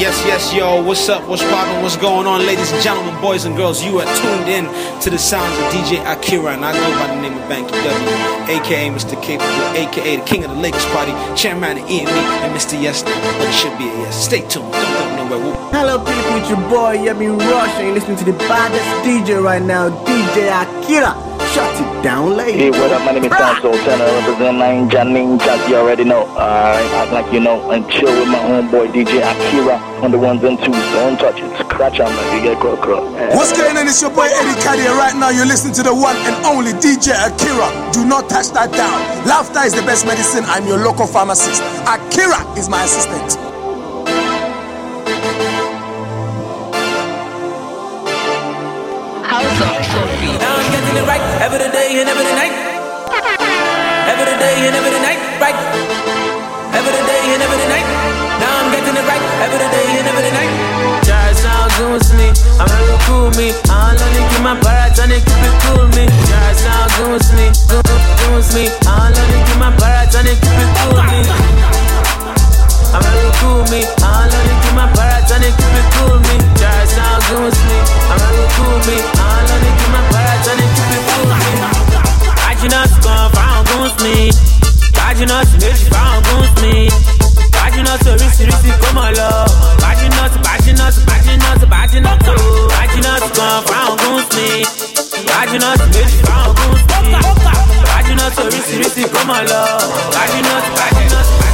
Yes, yes, yo, what's up, what's poppin', what's going on, ladies and gentlemen, boys and girls? You are tuned in to the sounds of DJ Akira, and I go by the name of Banky W, aka Mr. Capable, aka the King of the Lakers Party, Chairman of EME, and Mr. Yes, but it should be a yes. Stay tuned, don't go nowhere. Hello, people, it's your boy Yemi Rush, and you're listening to the baddest DJ right now, DJ Akira. Shut it down, lady. Hey, what up? My name is Sound Sultan, represent Ninja Ninjas. You already know. Alright, act like you know. And chill with my homeboy DJ Akira on the ones and twos. Don't touch it. Scratch on my big crow crow. Eh. What's going on? It's your boy Eddie Carrier. Right now, you're listening to the one and only DJ Akira. Do not touch that down. Laughter is the best medicine. I'm your local pharmacist. Akira is my assistant. Day and every night. Every day and every night, right? Every day and every night. Now I'm getting it right every day and every night. Sound goons me, I'm real cool me. I only keep my parrots and they keep it cool me. Jar sound goons me, goons me. I only keep my parrots and they keep it cool me. I'm real cool me. I don't only keep my parrots and keep it cool me. Goons me, I'm real cool me. I don't only keep my Páginas fáwọn gúns mi. Páginas méjì fáwọn gúns mi. Páginas oríṣiríṣi kó mọ̀ lọ. Páginas páginas páginas páginas. Páginas fáwọn gúns mi. Páginas méjì fáwọn gúns mi. Páginas mọ̀ lọ. Páginas páginas páginas.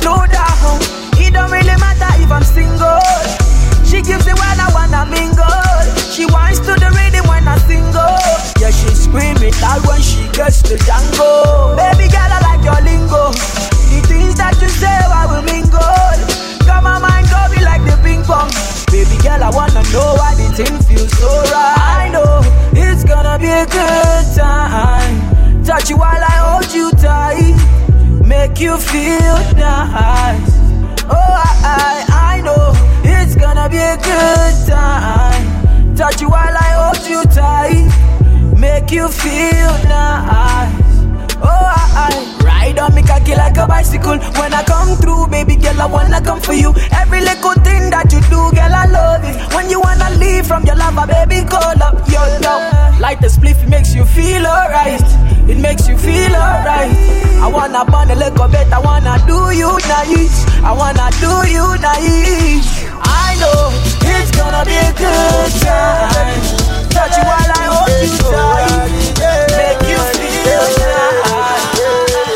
Slow down. For you. Every little thing that you do, girl, I love it. When you wanna leave from your lover, baby, call up your love. Light the spliff, it makes you feel alright. It makes you feel alright. I wanna burn a little bit, I wanna do you nice. I wanna do you nice. I know it's gonna be a good time. Touch you while I hold you tight. Make you feel nice.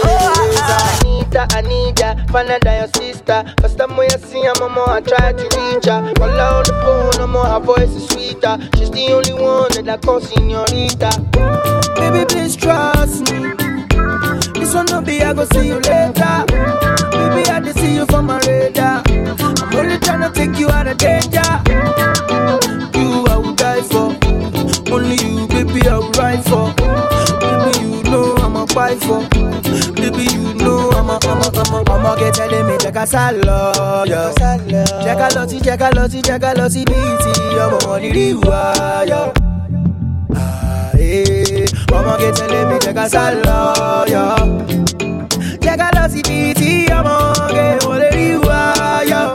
Oh, I, I. Anita, Anita, Fanada, your First time when I see her, mama, I try to reach her. Call her on the phone, more, her voice is sweeter. She's the only one that I call senorita. Baby, please trust me. This one no be, I go see you later. Baby, I just see you from my radar. I'm only tryna take you out of danger. You, I would die for. Only you, baby, I would ride for. Baby, you know I'm a fight for. I'm a, I'm a, I'm a get telling me check a sálọ, yeah. Check a lọtí, check a lọtí, check a lọtí bíi ti ọmọ wọn ní rí wá, yeah. Ah, eh. Ọmọge tẹ̀lé mi check a sálọ, yeah. Check a lọtí bíi ti ọmọge wọn lè rí wá, yeah.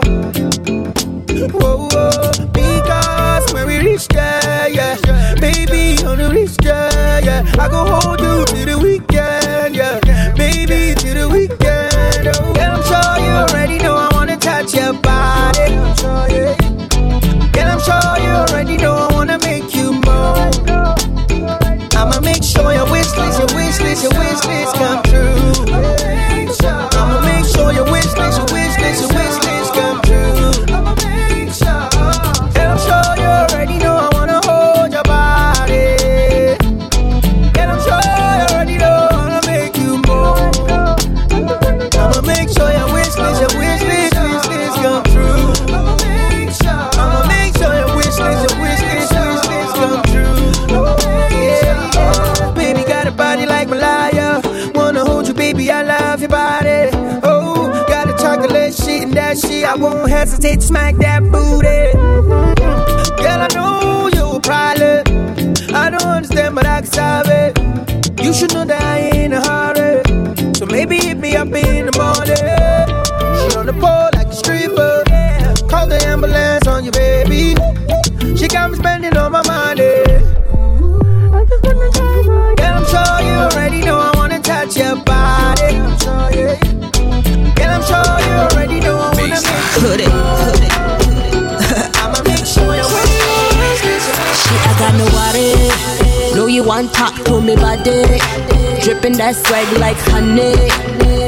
Whoa, whoa, because when we reach yeah, baby, on the reach yeah, I go hold you till the weekend, Let your wish list. Won't smack me body. Dripping that swag like honey.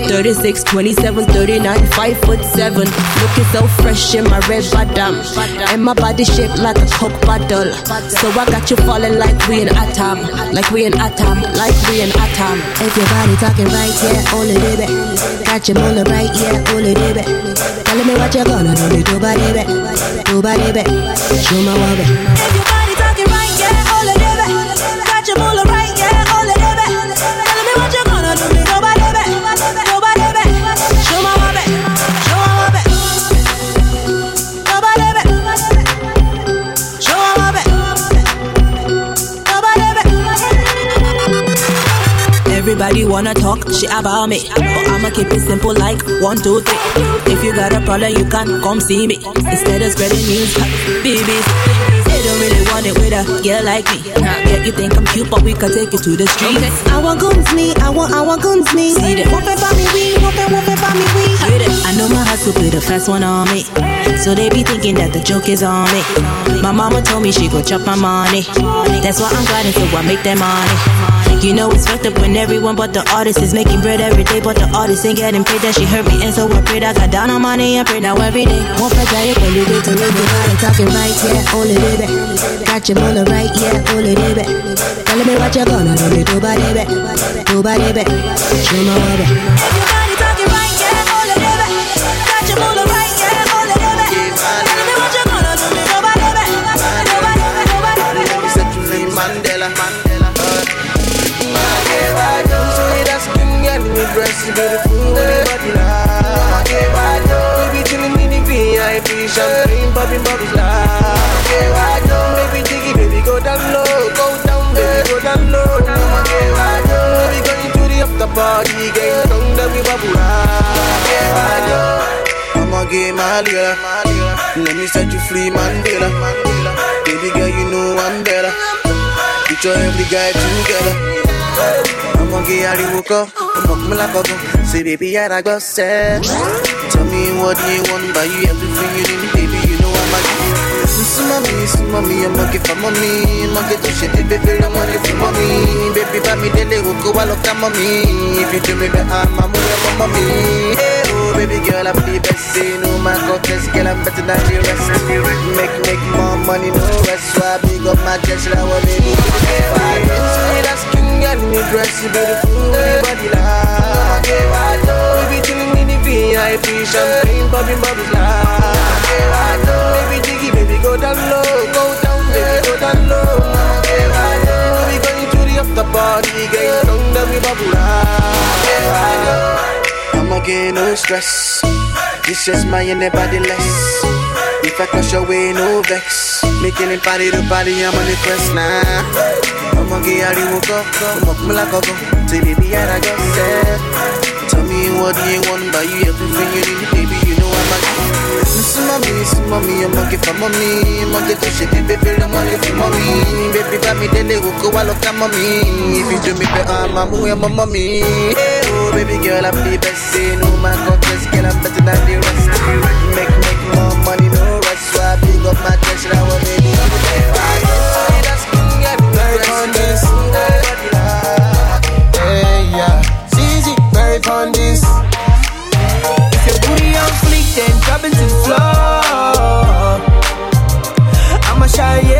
36, 27, 39, 5 foot 7. Looking so fresh in my red bottom. And my body shaped like a coke bottle. So I got you falling like we in atom. Like we in atom. Like we in atom. If your body talking right, yeah, only baby. Got you on the right, yeah, only baby. Tell me what you gonna do, do baby. Do baby. Show my wabi. Everybody wanna talk shit about me, but I'ma keep it simple like one, two, three. If you got a problem, you can come see me instead of spreading news, uh, babies. They don't really want it with a girl like me. Yeah, you think I'm cute, but we can take it to the streets. I want guns me, I want, I want guns me. See them. Whoop it me, we, whoop it, whoop it for me, we. I know my hustle be the first one on me. So they be thinking that the joke is on me. My mama told me she go chop my money. That's why I'm grinding so I make that money. You know it's fucked up when everyone but the artist is making bread every day, but the artist ain't getting paid. That she hurt me, and so I prayed. I got down on my knee and prayed now every day. Whoop it, I can do it to live the body talking right, yeah, only baby. Got you on the right, yeah, only baby. Tell me what you're gonna do, me do baby. Do baby. Show my wabi. Your dress, you beautiful with your body like. Baby chillin' in the VIP, champagne popping bubbles like. Baby jiggy, baby go down low, go down, baby go down low. Baby going to the after party, getting drunk, then we bubble like. I'ma get my girl, let me set you free, Mandela. Baby girl, you know I'm better. Your every guy together. I'ma get out of woke up. I'm up, like a gun. Say, baby, I like go set. Tell me what you want, buy you everything you need, baby. You know I'm a Listen, mommy, listen, mommy, I'ma get for mommy. I'ma get to shit, baby, I'm on it for mommy. Baby, buy me the little go, I look at mommy. If you do me better, I'm a move for mommy. Oh, baby girl, I'm the best. Say, no, my contest, girl, I'm better than the rest. Make, make more money, no rest. So I big up my chest, I want baby. Hey, that's king, girl, in the dress, you beautiful, your body. Baby, chillin' in the VIP, champagne, popping bubbles like. Baby, jiggy, baby, go down low, go down, baby, go down low. Baby, going to the after party, get drunk, then we bubble like. I'ma get no stress. This just my anybody less. If I cross your way, no vex. Making it party to party, I'm on the quest now. I'ma get out of I'm up, me like a go. Say, baby, I got set. Tell me what do you want, buy you everything you need, baby. You know I'm a Listen, mommy, listen, mommy, I'ma get for mommy. I'ma get to shit, baby, I'ma get for mommy. Baby, buy me the little go, I look at mommy. If you do me better, I'm a move, I'm a mommy. Oh, baby girl, I'm the best. Say no, my contest, girl, I'm better than the rest. Make, make more money, no rest. So I big up my chest, I want baby. Hey, yeah. CZ, very on this. If your booty on fleek, then drop into the floor. I'ma shy yeah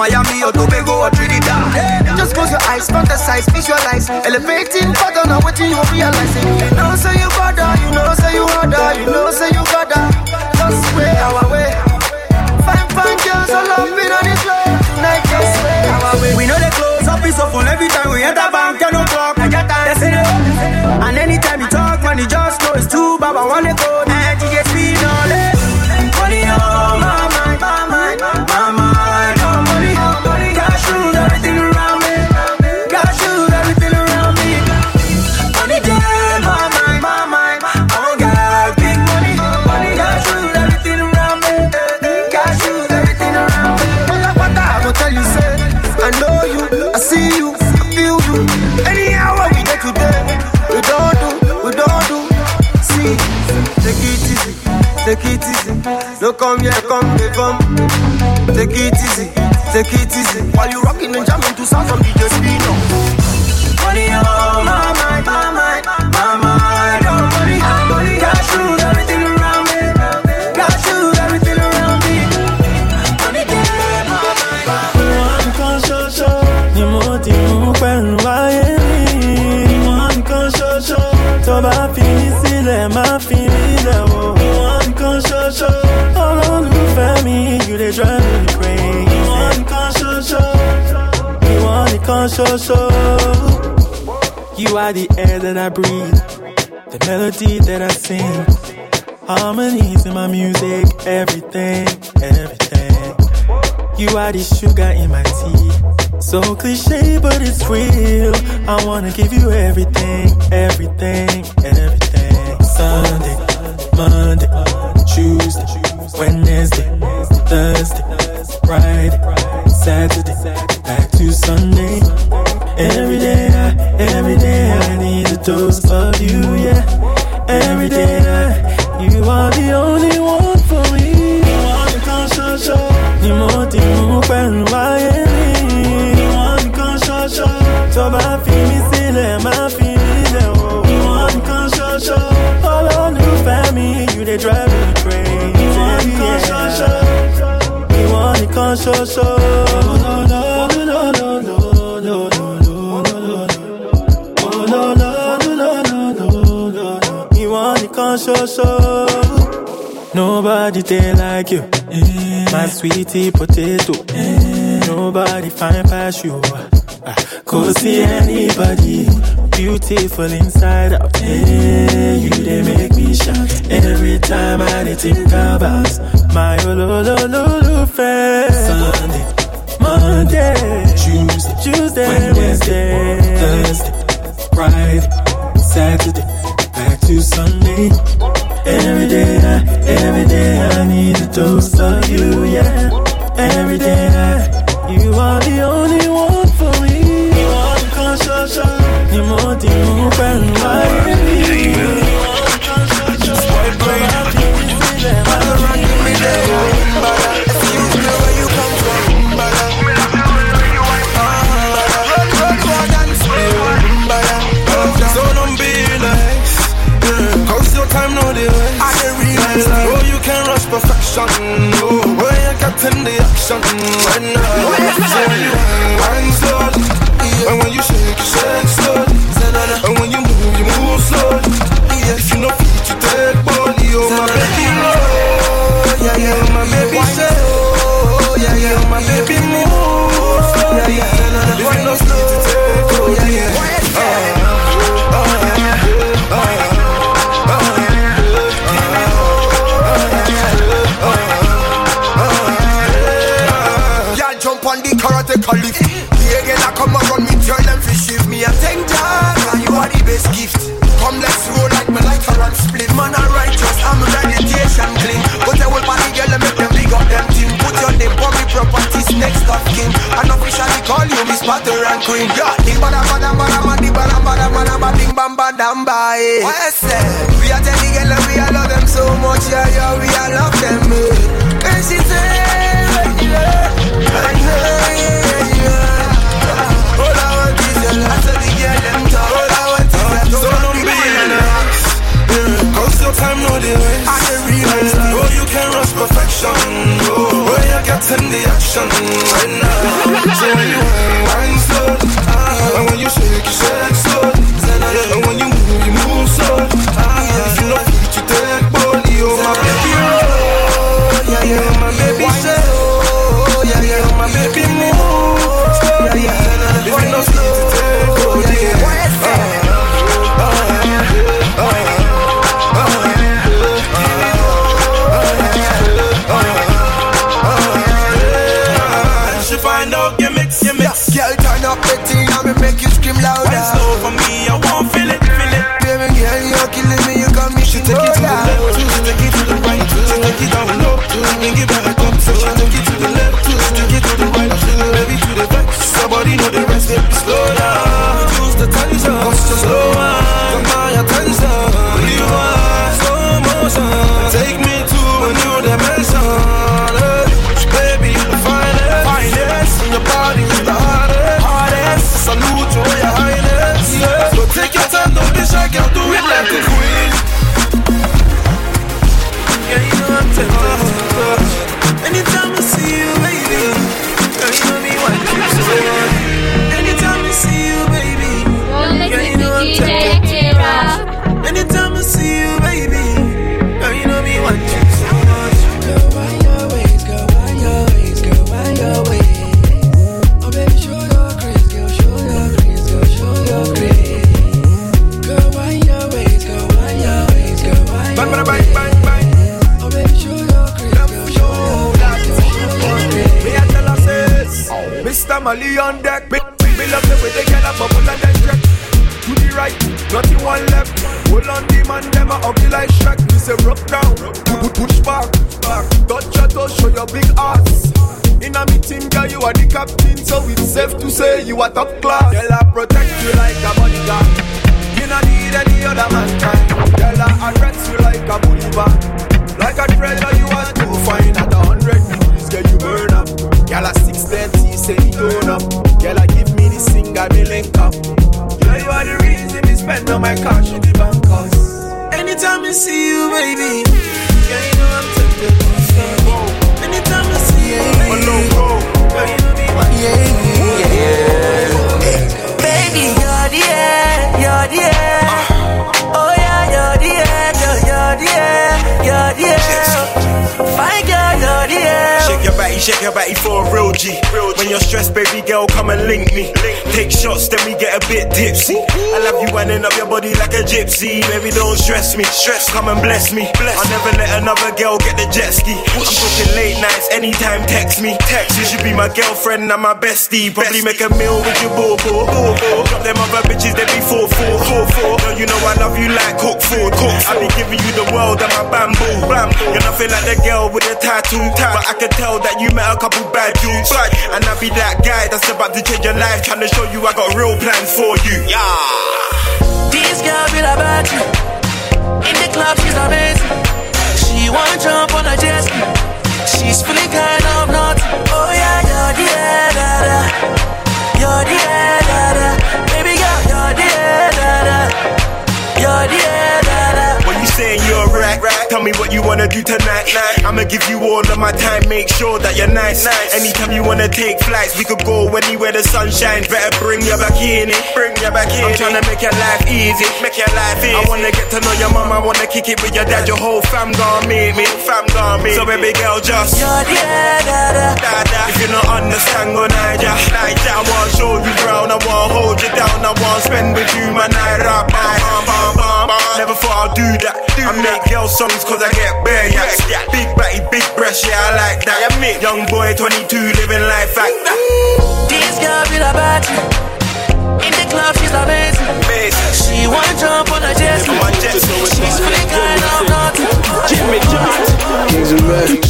Miami or Tobago or Trinidad. Just close your eyes, fantasize, visualize, elevating, but on what you realize. You know, say you bother, you know, say you order, you know, say you bother. Just way our way. Fine, fine girls all up in on this way. Tonight, just way our way. We know the clothes up is so full every time we enter bank, 10 o'clock. I get time. And anytime you talk, man, you just know it's too bad. I wanna go. So come here, come here, come. Take it easy, take it easy. While you rocking and jamming to sound from DJ speed up. so, so. You are the air that I breathe, the melody that I sing. Harmonies in my music, everything, everything. You are the sugar in my tea. So cliche, but it's real. I wanna give you everything, everything, everything. Sunday, Monday, Tuesday, Wednesday. so. Nobody there like you. Mm. My sweetie potato. Mm. Nobody find past you. Ah, I could see anybody beautiful inside out. Yeah, you they make me shout every time I think about my ololololo friend. Sunday, Monday, Tuesday, Tuesday, Wednesday, Wednesday, Thursday, Friday, Saturday to Sunday. Every day, I, every day I need a dose of you, yeah. Every day I, you are the only one for me. You are the conscious, you're more than my friend. action. Oh, boy, you got the action. Right now. So when you wine slowly, and when you shake, you shake slowly, and when you move, you move slowly. If you know feet, you take body. Oh, my baby, oh, yeah, yeah, my baby, oh, yeah, yeah, my baby. Call you Miss Butter and Cream. Yeah, di bada bada bada bada di bada bada bada bada bing bam badam bye. Eh. What I say? We are telling girl that we all love them so much. Yeah, yeah, we all love them. Eh. And she say, I know, I know. time, no the waste. I can realize that. Oh, you can't rush perfection. Oh, where you getting the action right now. So when you wine, wine slow. Uh, and when you shake, shake slow. And when you and my bestie. Probably make a meal with your boo boo. Drop them other bitches, they be four four four four. Girl, you know I love you like cook food. Cook, I be giving you the world and my bamboo. bamboo. You're nothing like the girl with the tattoo, but I can tell that you met a couple bad dudes. And I be that guy that's about to change your life, trying to show you I got real plans for you. Yeah. This girl be like battery. In the club, she's amazing. She wanna jump on a jet ski. She's feeling kind of body. Yeah. Tell me what you wanna do tonight. I'ma give you all of my time, make sure that you're nice. Anytime you wanna take flights, we could go anywhere the sun shines. Better bring your back in it, bring your back in. I'm tryna make your life easy, make your life easy. I wanna get to know your mama, I wanna kick it with your dad. Your whole fam gonna meet me, fam gonna meet So baby girl, just You're da da. da da. If you don't understand, go Niger, Niger. I wanna show you round, I wanna hold you down, I wanna spend with you my night up. Bam, bam, bam, bam. Never thought I'd do that. I make girl songs cause I get bare yaks. Big body, big breast, yeah, I like that. Young boy, 22, living life like that. This girl be like battery. In the club, she's amazing. She wanna jump on a jet ski. She's feeling kind of naughty. Jimmy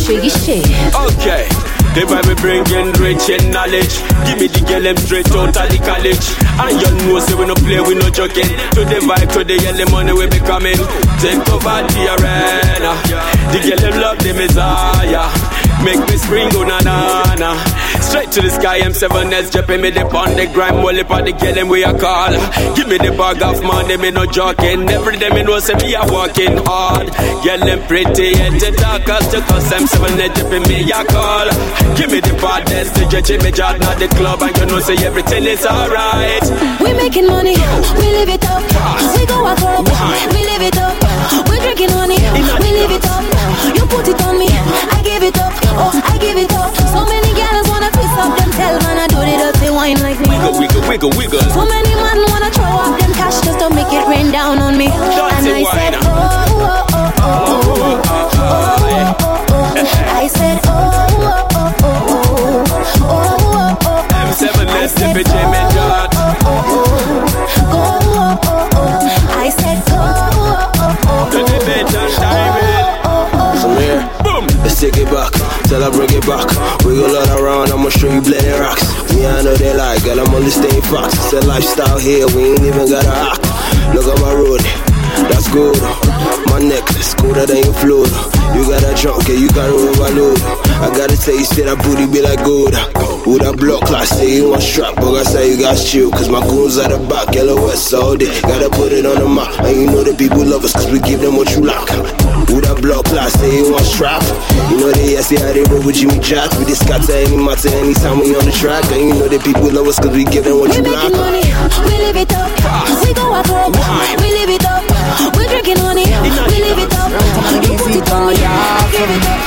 Shiggy shit. Okay. The Bible bringing rich in knowledge. Give me the girl them straight out of the college. And you know, say we no play, we no joking. To the vibe, to the yellow money we be coming. Take over the arena. The girl them love the Messiah. Make me spring go na na na. Straight to the sky, M7S dropping me the on the grind, molly on the girl them we a call. Give me the bag of money, me no joking. Every day me know say me a working hard. Girl them pretty and the talkers to cause M7S dropping me a call. Give me the baddest, the judge me Jordan at the club, and you know say everything is alright. We making money, we live it up. We go a club, we live it up. We drinking honey, we live it up. You put it on me, I it up. Oh, I give it up. So many girls wanna twist up them tail, man. I do the dirty wine like me. Wiggle, wiggle, wiggle, wiggle. So many man wanna throw up them cash just to make it rain down on me. And I said, oh, Till I bring it back. Wiggle all around, I'ma show you blending rocks. Me, I know they like, girl, I'm only staying facts. It's a lifestyle here, we ain't even gotta act. Look at my road, that's good. My necklace, colder than your float. You got a trunk, yeah, you got to overload. I gotta tell you, say that booty be like gold. With a block class, say you want strap, but I say you got chill. Cause my goons at the back, yellow west all day. Gotta put it on the map, and you know the people love us, cause we give them what you like. With a block class, say strap. You know they, see how they roll with Jimmy Jack. We just scatter any matter anytime we on the track. And you know the people love us, cause we give them what you like. money, we live it up. We go club, we live it up. We drinking honey, we live it up. You put it on I give it up.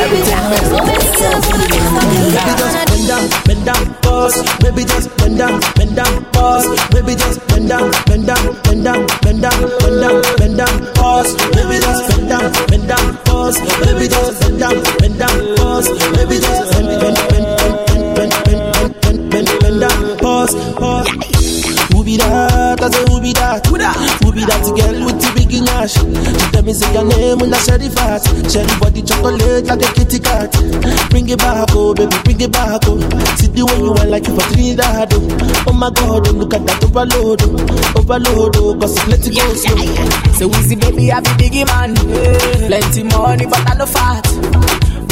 Give it up. Wanna twist up bend down, bend down, pause. Baby just bend down, bend down, pause. Baby just bend down, bend down, bend down, bend down, bend down, bend down, pause. Baby just bend down, bend down, pause. Baby just bend down, bend down, pause. Baby just bend, bend, bend, bend, bend, bend, bend, bend, bend, bend down, pause, pause. Who be that? I say who be that? Who that? Who be that girl with the big ash? She tell me say your name when I share the fat. Share the body chocolate like a kitty cat. Bring it back, oh baby, bring it back, oh. See the way you want like you for Trinidad, oh. Oh my God, oh, look at that overload, oh. Overload, oh, cause let it go slow. So easy, baby, I be biggie man. Plenty money, but I no fat.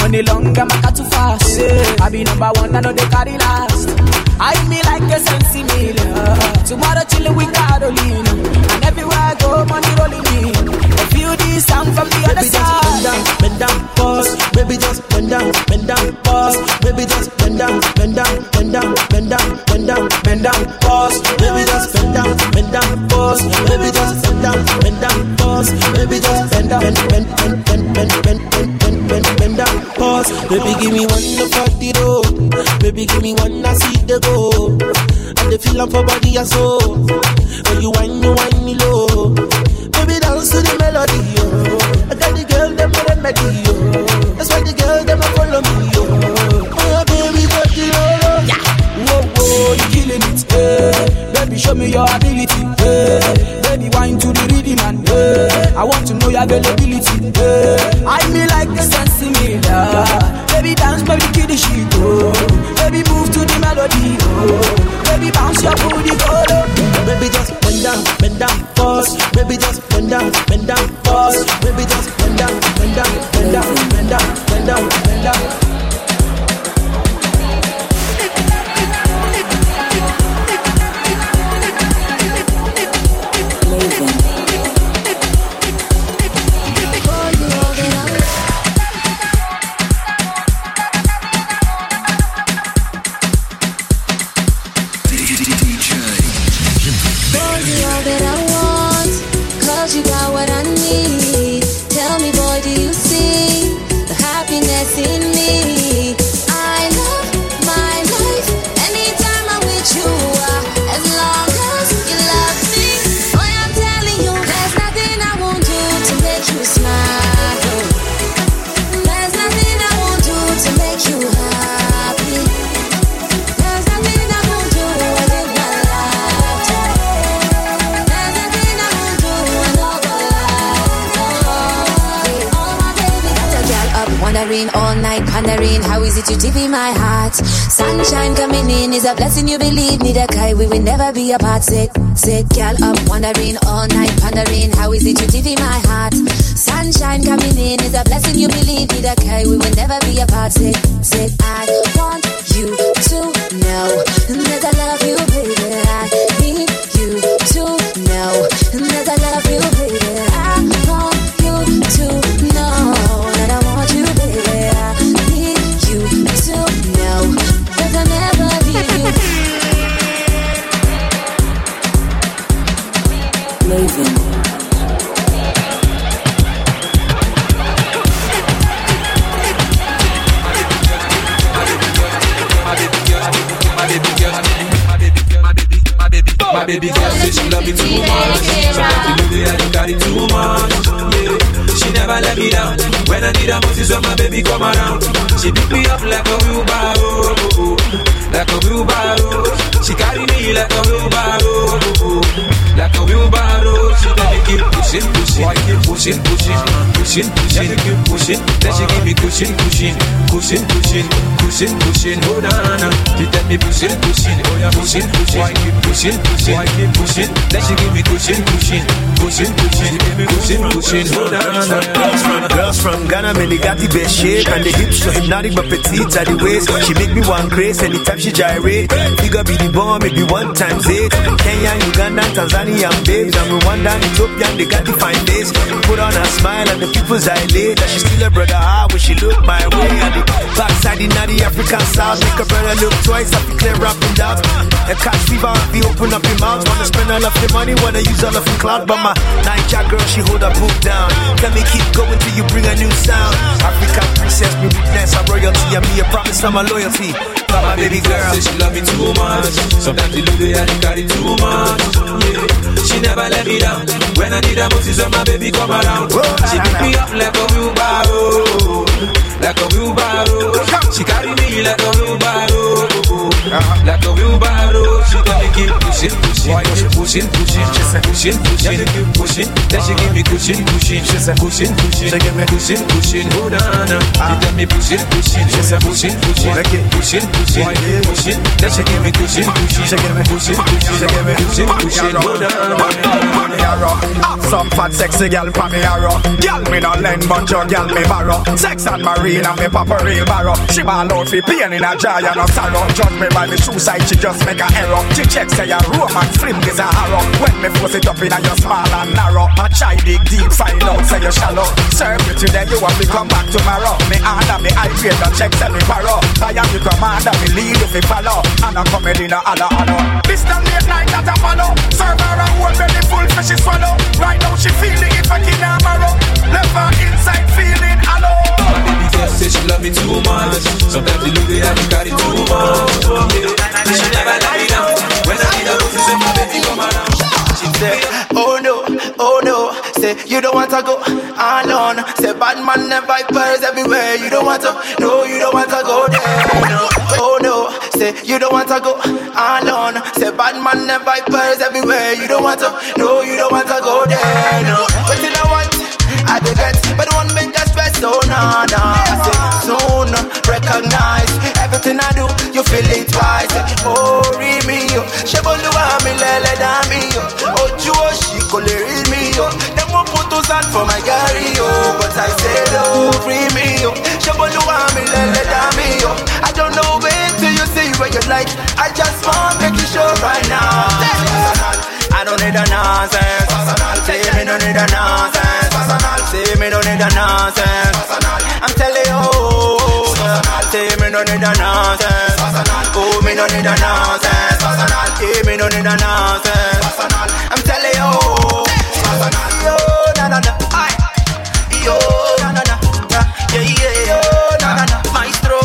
Money long, I'm a too fast. I be number one, I know they carry last. I me like a sensi meal. Tomorrow chillin' with Carolina. And everywhere I go, money rolling in. I feel this sound from the other Baby just bend down, bend down, pause. Baby just bend down, bend down, pause. Baby just bend down, bend down, bend down, bend down, bend down, bend down, pause. Baby just bend down, bend down, pause. Baby just bend down, bend down, pause. Baby just bend down, bend, bend, bend, bend, bend, bend, bend, bend, bend, us. Baby, give me one to at the road. Baby, give me one to see the goal. And the feeling for body and soul. When you wind me, wind me low. Baby, dance to the melody, yo. I got the girl, them a melody, yo. That's why the girl, them a follow me, yo. Oh, baby, got the road. Yeah. Whoa, whoa, you killing it, eh. Baby, show me your ability eh. Baby, wine to the rhythm and, eh. I want to know your availability, eh. I me like the sensimilla. Baby, dance, baby, kill the shit, oh. Baby, move to the melody, oh. Baby, bounce your booty, go low. Baby, just bend down, bend down, pause. Baby, just bend down, bend down, pause. Baby, just bend down, bend down, bend down, bend down, bend down, bend down. Up Oh na na, she let me pushing, pushing, oh yeah, pushing, pushing, keep pushing, pushing, keep pushing. Then she give me cushion, cushion, cushion, cushion, cushion, cushion. Oh na na. Girls from, Ghana, man, they got the best shape And the hips so hypnotic but petite at the waist She make me one craze anytime she gyrate Figure be the bomb, maybe one times eight Kenya, Uganda, Tanzania, babes. And Rwanda and Ethiopia, they got the fine face Put on a smile and the people's That she still a brother, ah, when she look my way. And the backside in the African South Make a brother look twice, I feel clear up and down A catch fever, you open up your mouth. Wanna spend all of your money, wanna use all of your cloud But my Niger girl, she hold her boot down. Let me keep going till you bring a new sound. African princess, me witness a royalty, and me a promise of my loyalty. My baby girl, she love me too much. Sometimes you lose it and you carry too much. Yeah. She never let me down. When I need her most is when my baby come around. She pick me up like a wheelbarrow, like a wheelbarrow. She carry me like a wheelbarrow, like a wheelbarrow. She tell me keep pushing, pushing, pushing, pushing, pushing, pushing, keep pushing. Then she give me cushion, cushion, cushion, cushion, cushion, cushion. Oh na na. She tell me pushing, pushing, pushing, pushing, pushing, pushing, pushing. Then she give me cushion, pushing, pushing, pushing, pushing. Oh na na. Some fat sexy gal pa me arrow. Gal me no lend but your oh, gal me borrow Sex and marine and me pop a real barrow. She ball out fi pain in a joy and a sorrow. Judge me by the shoe size she just make a error. She check say a romance slim is a harrow. When me force it up in a your small and narrow. I try dig deep find out say you shallow. Serve you today you have to come back tomorrow. Me order me high grade and check tell me borrow I am the commander me lead you fi follow. And I come in a holla holla. This the late night that I follow. Serve her a whole belly full fish she swallow Right now she feeling it fucking tomorrow Left her inside feeling hollow My baby girl say she love me too much. Sometimes it and you carry too much. She never let me down. When I need her, Say, my baby, come around. She say, oh no, oh no. Say, you don't want to go alone. Say, bad man and vipers everywhere. You don't want to, no, you don't want to go there. No, oh no. Say, you don't want to go alone. Say, bad man and vipers everywhere. You don't want to, no, you don't want to go there. No, but you know what? I be get, but one make that stress, so nah, nah. I say, soon recognize everything I do, you feel it twice. Oh, read me, yo. Sheboluwa mi lele da mi, yo. Oju o shi ko le read me, yo. Them won't put those on for my Gary, yo. But I said, oh, free me, yo. Sheboluwa mi lele da mi, yo. I don't know wait till you see what you like. I just want make you sure right now. I don't need a nonsense. Say me don't need a nonsense. Say me don't need a nonsense. Say me don't need a nonsense. Oh, me don't need a nonsense. Say me don't need a nonsense. I'm telling you, yo na na na, yo na na na, yeah yeah, yo na na na, maestro,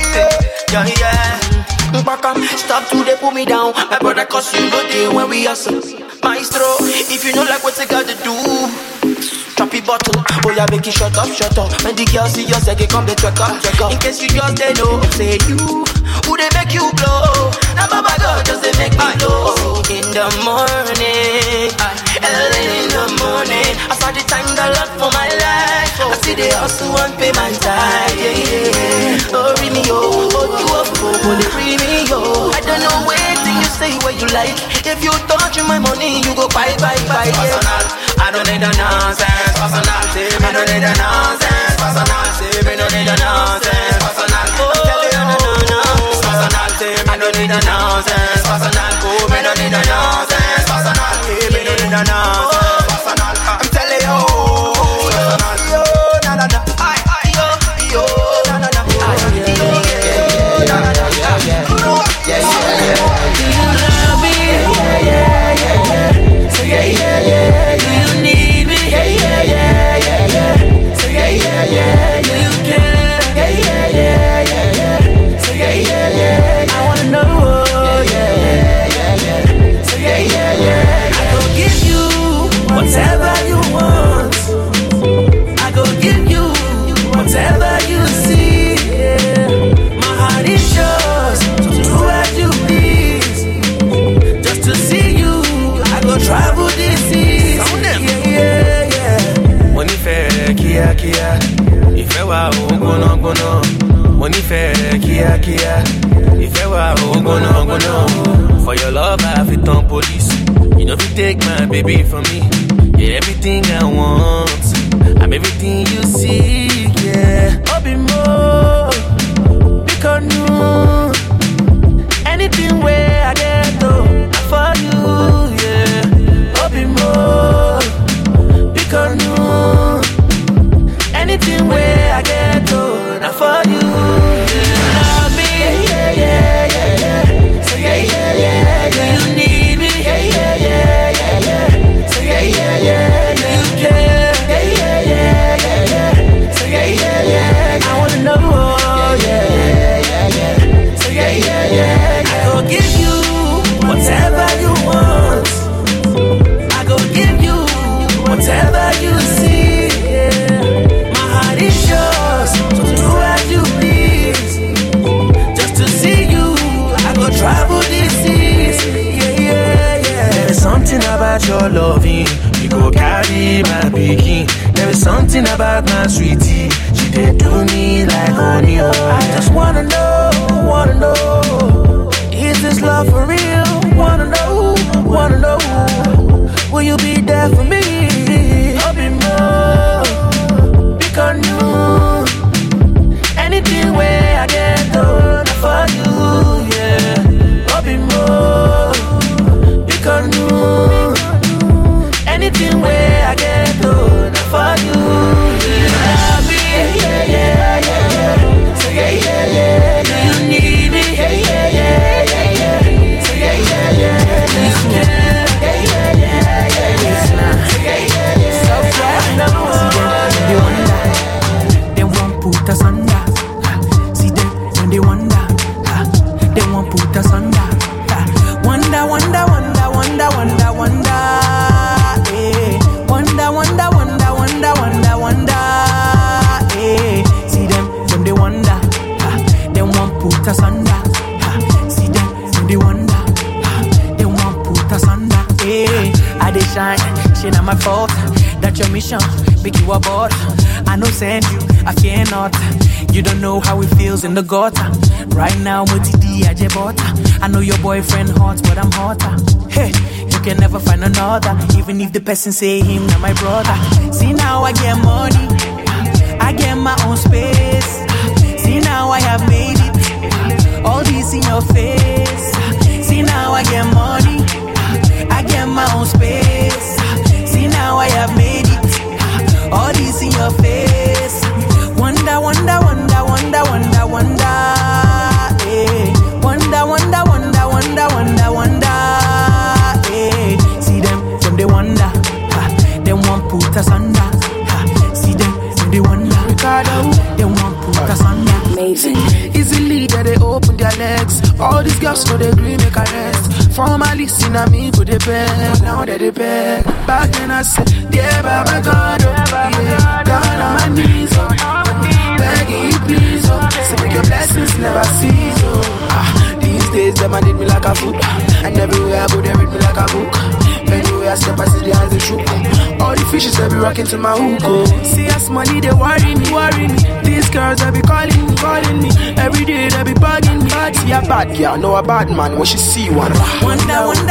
yeah yeah. Stop to they put me down. My brother, cause you know they when we hustle. Maestro, if you know like what you gotta do. Drop it bottle, oh yeah, make it shut up, shut up. When the girls see you, say, come the check up, check up. In case you just they know, say you, who they make you blow? Now Baba God just they make me blow. In the morning, early in the morning, I saw the time that love for my life. I see the hustle and pay my time, yeah, yeah. Oh, me, oh, oh, you up, oh, me, oh. I don't know where you like. If you touch my money, you go buy, buy, buy, yeah. I don't need a nonsense, personal. Me don't need a nonsense, personal. Me don't need a nonsense, personal. Personal. Me don't need a nonsense, personal. Me don't need a nonsense, personal. Me don't need a nonsense, mo nífẹ̀ẹ́ kíákíá ìfẹ́ wa ò gbónágbóná for your love i fit turn police. You no fit take my baby from me yeah everything i want. I'm everything you seek yeah. Obi mo, because you, anything where I get to, na for you, yeah. Obi mo, because you, anything where I get for you, about your loving, you go carry my. There is something about my sweetie, she did do me like honey. Oh. I just wanna know, wanna know, is this love for real? Wanna know, wanna know, will you be there for me? Oh, be more, you, anything where I get done for you, yeah. I'll be more, because you, anything where I get done for you, my fault. That's your mission. Make you a board. I know send you. I fear not. You don't know how it feels in the gutter. Right now, Motidi Ajebota. I know your boyfriend hot, but I'm hotter. Hey, you can never find another. Even if the person say him, not my brother. See now I get money. I get my own space. See now I have made it. All this in your face. See now I get money. I get my own space. Now I have made it. All this in your face. Wonder, wonder, wonder, wonder, wonder, wonder. eh. Wonder, wonder, wonder, wonder, wonder, wonder. eh. See them, them they wonder. Ha, Them want put us under. Ha, See them, them they wonder. Ricardo, them want put us under. Amazing. Easily that they open their legs. All these girls know they agree make a rest. Formerly seen a me go the beg. Now they beg. Back then I said, yeah, Baba God, oh, yeah. Down on my knees, oh. Begging you please, oh. Say make your blessings never cease, oh. Ah, these days them I need me like a food. And everywhere I go they read me like a book. Anywhere I step I see the hands they. All the fishes they be rocking to my hook, oh. See us money they worry me, worry me. These girls they be calling me, calling me. Every day they be bugging me. See a bad girl, know a bad man when she see one. Wonder, wonder,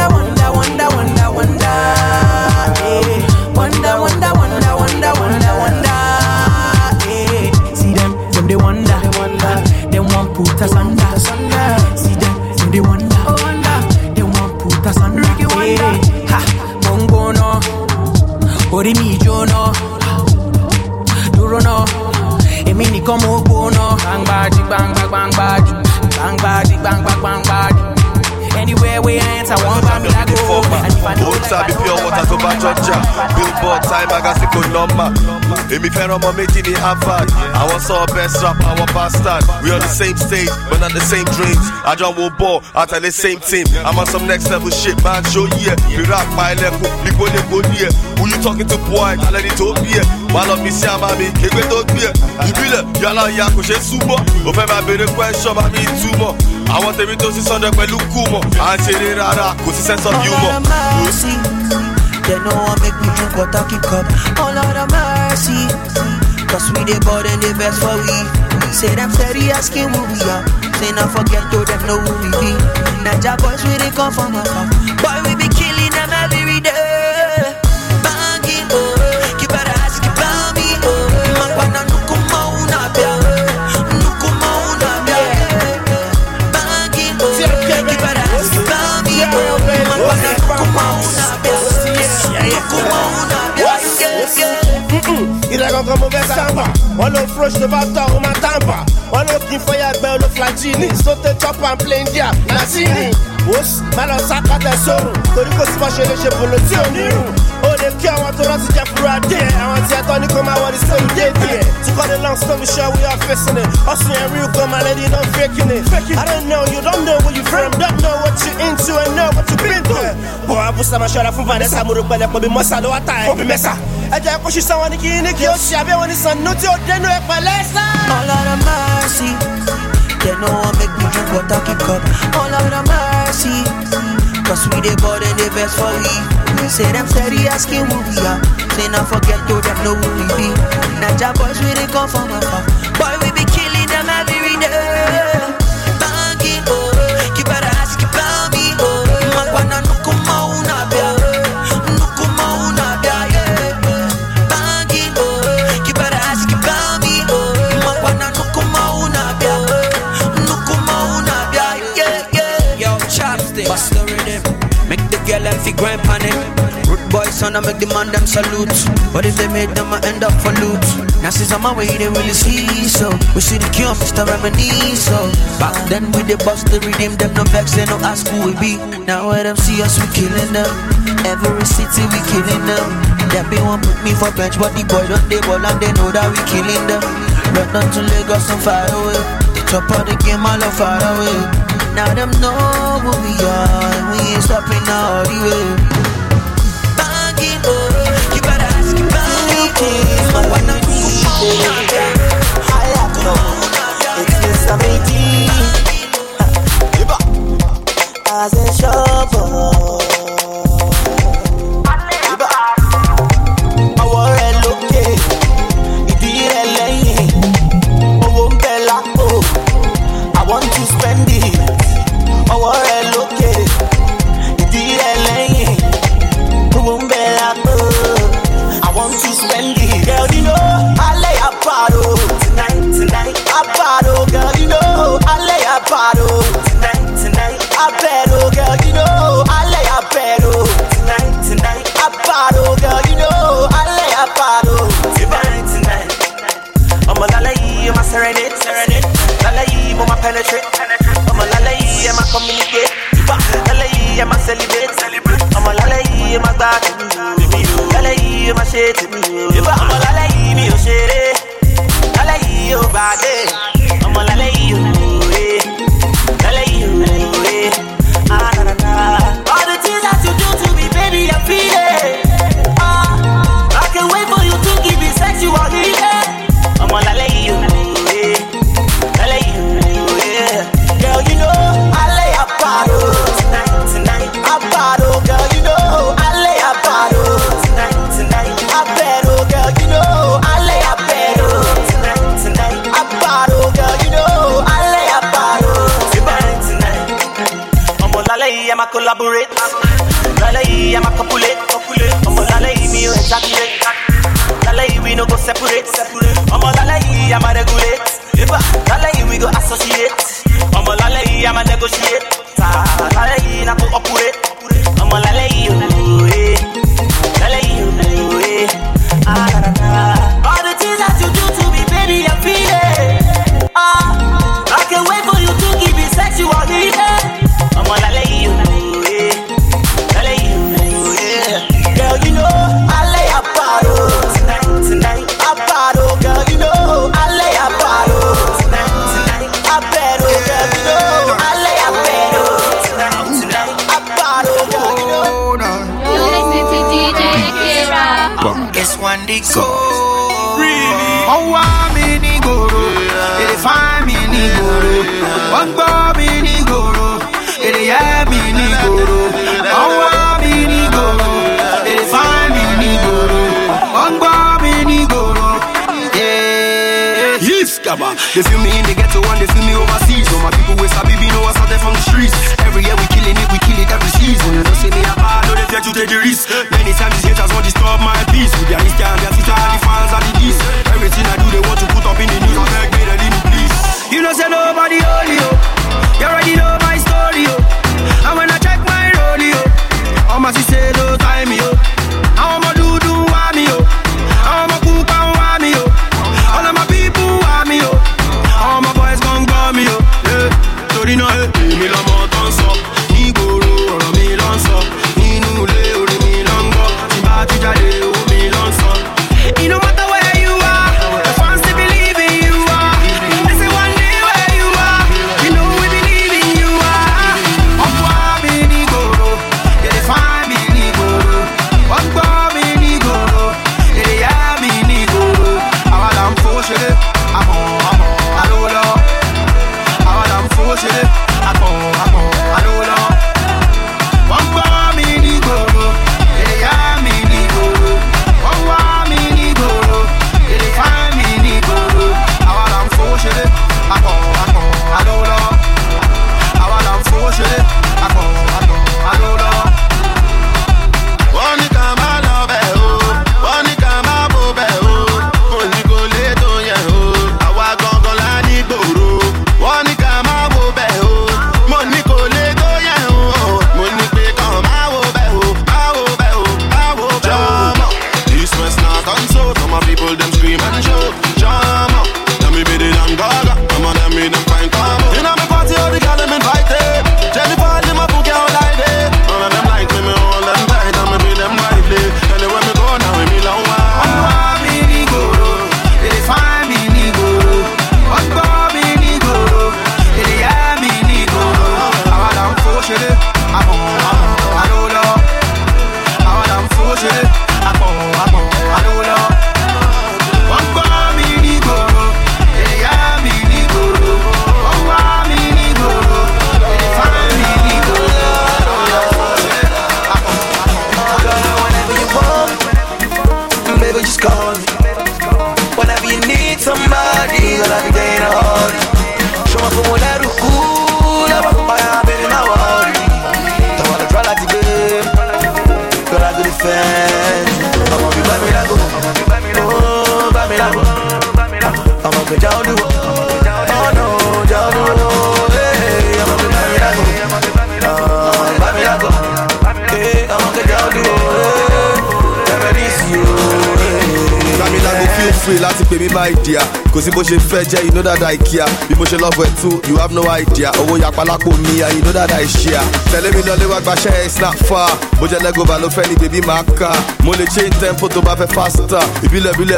èmi fẹ́ràn ọmọ méjì ní harvard àwọn sọ best rap àwọn bastard. We on the same stage but not the same dreams. Àjọ wo ball àtàlẹ́ same team. I'm on some next level shit man show yẹ fi rap pa ẹlẹ́kùn nígbó lè kó ní ẹ̀ who you talking to boy? Alẹ́ ní tó bí ẹ̀ wà lọ mi sí àmà mi kégbé tó bí ẹ̀ ìbílẹ̀ yàrá ìyá kò ṣe súnmọ́ ò fẹ́ máa béèrè question bá mi túmọ̀ àwọn tèmi tó sí sunday pẹ̀lú kùmọ̀ à ń ṣeré rárá kò sí sense of humour. They know I make me drink water kick up. Oh Lord of mercy. Cause we the board and the best for we. Say them steady asking who we are. Say not forget to them know who we be. Naija boys we they come from afar. Boy we be killing ìrẹ́ gangan mo fẹ́ sábà wọ́n ló fresh tó bá tọ́ ọ̀hún máa tàǹbà wọ́n ló kí n fọyà gbẹ́ ló flagini sóté chop and play india nasiri wos má lọ sákàtà sórùn torí kò sí fọ́ṣẹ́ lè ṣe bolo tí ò ní tó rántí jẹ fúra díẹ̀ àwọn tí ẹ̀tọ́ ní kó máa wọ the same day díẹ̀ to cut the long story short we are facing it hustle and real come my lady don't faking it I don't know you don't know where you from don't know what you into and know what you been through bọ̀ abusa ma ṣọ́ra fún vanessa mo rò pẹ̀lẹ́ pọ̀ bí mọ́sá ló wá ta ẹ̀ òbí mẹ́sà ẹ jẹ́ kó ṣiṣẹ́ wọn ní kí ní kí ó ṣe àbẹ̀wò ní sànú tí ó dénú ẹ̀ pẹ̀lẹ́ sá. Oh Lord of mercy. They know I make me drink water kick up. Oh Lord of mercy. Cause we the board and the best for we. Say them steady asking who we are. Say not forget to them know who we be. Naija boys we they come from afar. Boy we be killing them every day. Girl and fi grind on it. Rude boy son, I make the man them salute. But if they made them, I end up for loot. Now since I'm away, they really see so. We see the cure, Mr. Remedy so. Back then we the bust the rhythm, them no vex, they no ask who we be. Now when them see us, we killing them. Every city we killing them. Them be one put me for bench, but the boy don't they ball and they know that we killing them. Run down to Lagos and far away. The top of the game, all are far away. Now them know who we are, we ain't stopping all the way. Banging, oh, you better ask me banging. My one night I have no, it's Mr. Matey. As a shovel. penetrate. I'm a lalai, I'm a communicate. Lalai, I'm a celebrate. I'm a lalai, I'm a gbàgbé. Lalai, I'm a ṣe. I'm a lalee. I'm a ṣeré. They feel me in the ghetto and they feel me overseas. So my people with Sabi no us out there from the streets. Every year we killing it, we kill it every season. Don't say me a bad, no, they fear to take the risk. Kò sí bó ṣe fẹ́ jẹ́ you know that I care. Bí mo ṣe love ẹ̀ too you have no idea. Owó yapa lápò mi you know that I share. Tẹ̀lé mi lọ lé wá gbaṣẹ́ ẹ̀ snap far. Bó jẹ́ lẹ́gọ̀ọ́bà ló fẹ́ ni bèbí máa kà mo lè change tempo tó bá fẹ́ faster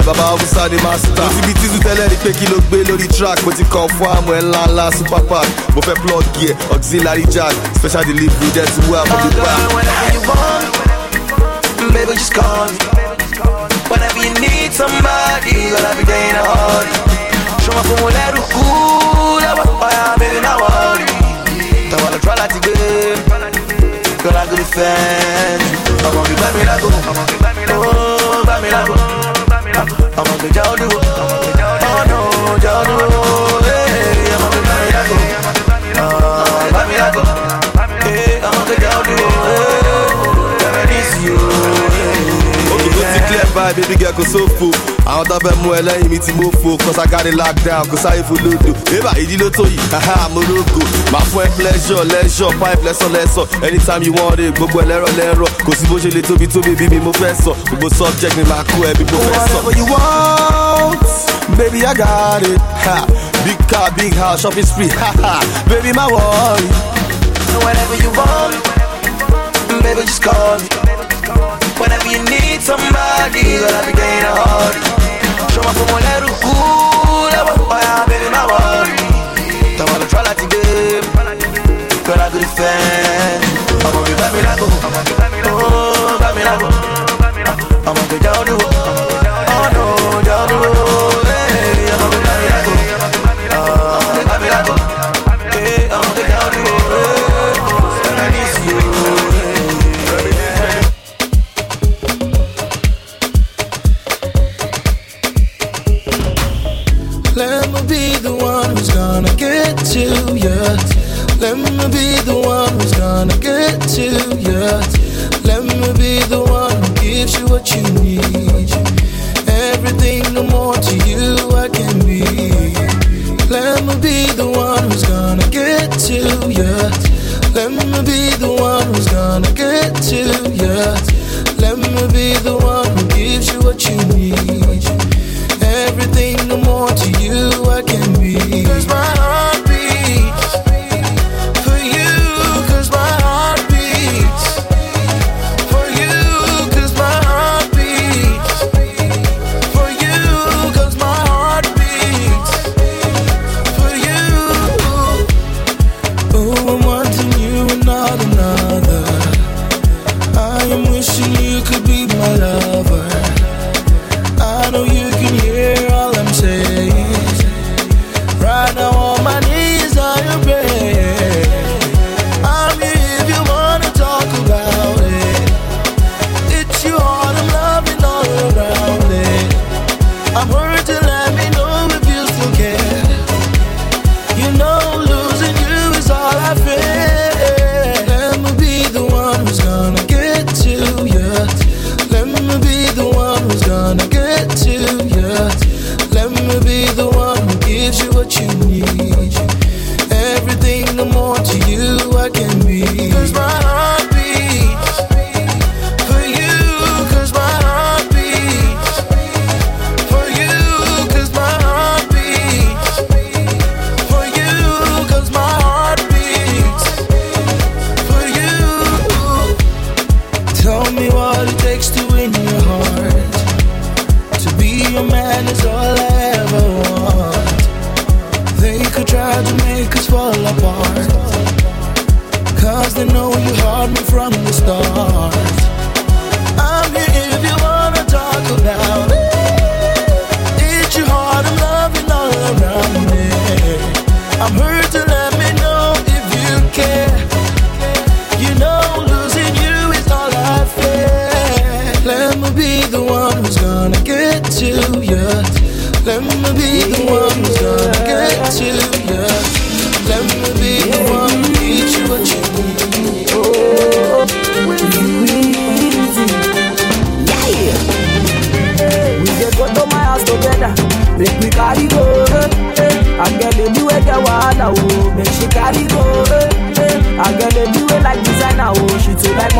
bàbá haúsá ni master. Mo ti bi tíṣu tẹ́lẹ̀ rí pé kí ló gbé lórí track. Mo ti kàn fún àmọ́ ẹ̀ ńlá ńlá super park mo fẹ́ plug gear auxiliary jack. Special delivery dẹ̀ ti wá mo fi gbà. Whenever you want, baby, just call me. Whenever you need somebody, girl, I'll be there in a hurry. Show me from where to cool, I am baby, now worry. Tell me to try like the game, girl, I go defend. I'm gonna be by me like oh, by me like I'm gonna be ti clear by baby girl kò sófo àwọn tó fẹ́ mú ẹ lẹ́yìn mi ti mú fo cause I got it locked down kò sáyé fún lódò bébà ìdí ló tó yìí. Haha mo rogo máa fún ẹ pleasure leisure pipe lẹ́sọ̀ lẹ́sọ̀ anytime you want it gbogbo ẹ lẹ́rọ̀ lẹ́rọ̀. Kò sí bó ṣe lè tóbi tó bíbí mi mo fẹ́ sọ. Gbogbo subject mi máa kó ẹ bí mo fẹ́ sọ. Whatever you want, baby, I got it. Ha, big car big house shopping spree. Ha ha baby my worry. whatever you want, baby, just call me. whatever you need somebody, girl, I'll be in a hurry. Show me from where to cool, oh yeah, baby, my worry. Me to try like game, girl, I go defend. I'm gonna be by me like oh, by me like I'm gonna be down the road, what you need.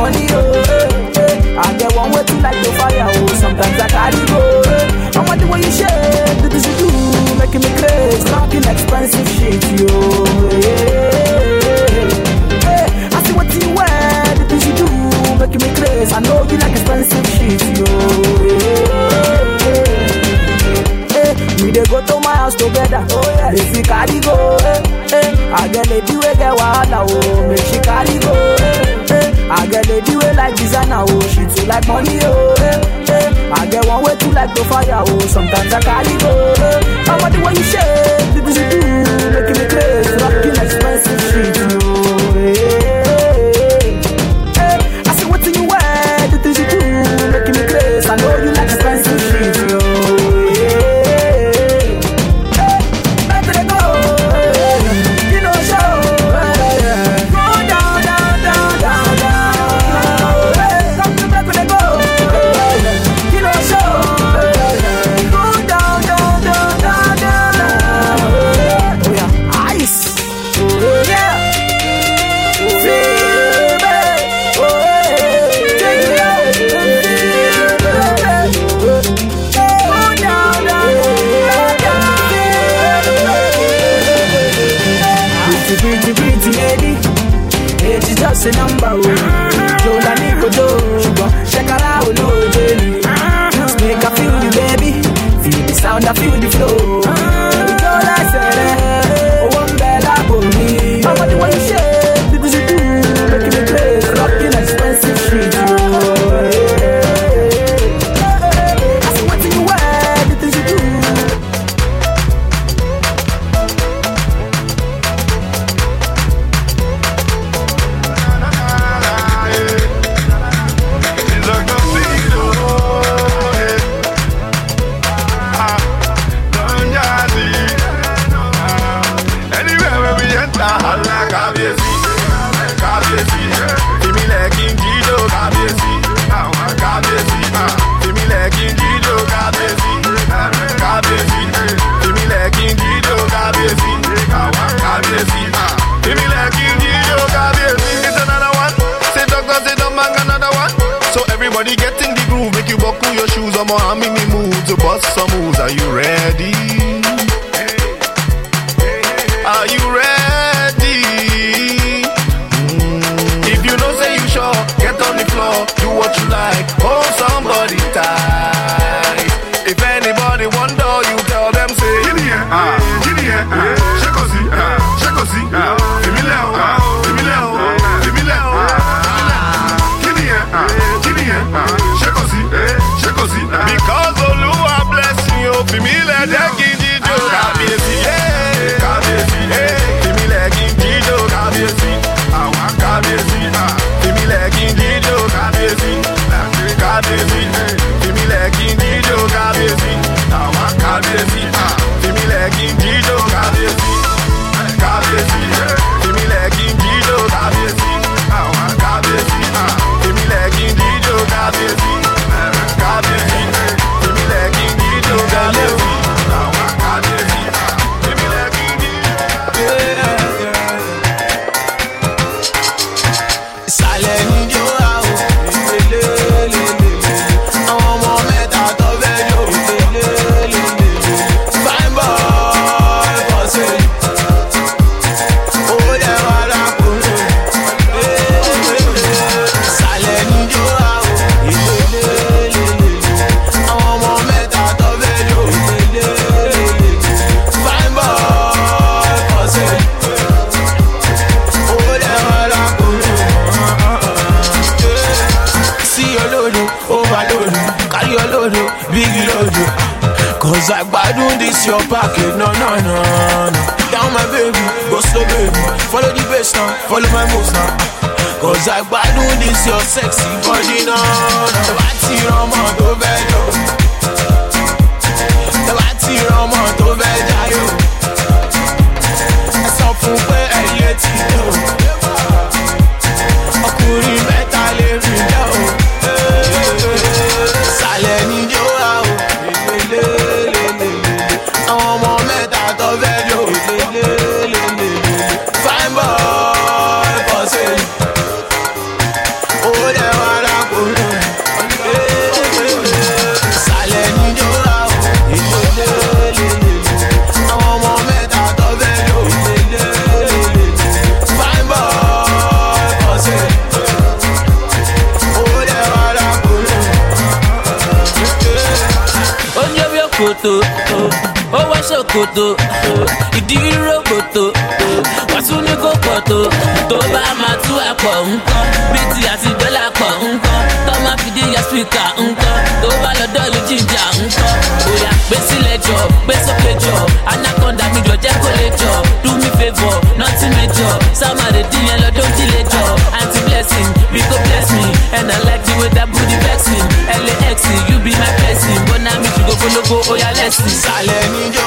Money oh. Eh, eh. I get one way too like to fire oh, sometimes I carry go. Eh. I want the way you shake, rocking expensive shit, yo. Hey, I see what you wear, the things you do, making me crazy. I know you like expensive shit, yo. Hey, we dey go to my house together. Oh yeah, if you carry go, eh, eh. I get lady wey get wahala, oh, make she carry go, eh, eh. I get lady wey like designer, oh, she too like money, oh, eh, eh. I get one way too like the fire, oh, sometimes I carry go, eh. I want the way you shake, the you do, making me crazy, rocking expensive shit, everybody get in the groove, make you buckle your shoes. I'm on me move to bust some moves. Are you ready? This your package, eh? no, no, no, no. Down my baby, go slow baby, follow the bass now, follow my moves now. Cause I gbadun this your sexy body, no, no. Ṣòkòtò ó wá ṣòkòtò ìdí rògbòtò tún ní kó pọ̀ tó tó bá máa tú àpọ̀ nǹkan bíìtì àti dọ́là pọ̀ nǹkan tó máa ya spíkà nǹkan tó bá lọ dọ́ọ̀lù jíjà nǹkan òyà gbé sílẹ̀ jọ gbé sókè jọ anaconda mi jọ jẹ́ kó lè jọ do me favour nothing major lè dín yẹn lọ tó jílé jọ anti blessing bí kò bless me and i like polówó oya lẹ́sìn. sàlẹ̀ níjó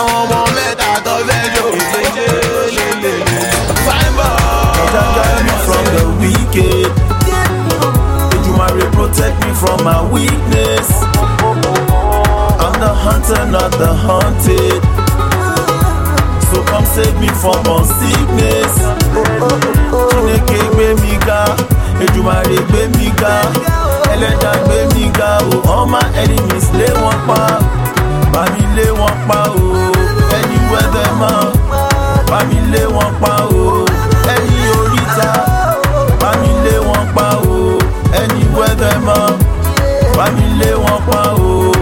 àwọn ọmọ mẹ́ta tó fẹ́ jó. Protect me from the wicked. Protect me from my weakness. I'm the hunter, not the hunted. So come save me from all sickness. Chineke gbé mi Ẹlẹ́dàá gbé mi ga o. All my enemies lé wọn pa, bá mi lé wọn pa o. Ẹni wẹ́dẹ̀ mọ́, bá mi lé wọn pa o. Ẹni oríta, bá mi lé wọn pa o. Ẹni wẹ́dẹ̀ mọ́, bá mi lé wọn pa o.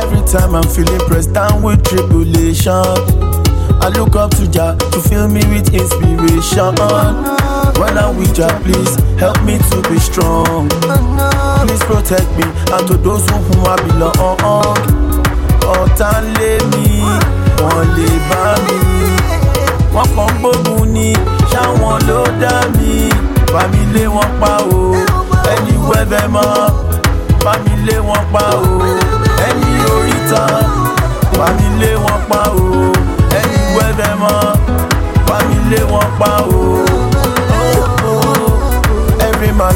Every time I'm feeling pressed down with tribulation, I look up to Jah to fill me with inspiration. When I'm with Jah, please help me to be strong. Please protect me and to those who I belong. Ọ̀tá ń lé mi, wọ́n lè bá mi. Wọ́n kàn gbógun ni, ṣáwọn ló dá mi. Bá mi lé wọn pa o, ẹni wẹ́bẹ̀ mọ́. Bá mi lé wọn pa o, ẹni oríta. Bá mi lé pa o, ẹni wẹ́bẹ̀ mọ́. Bá mi lé pa o.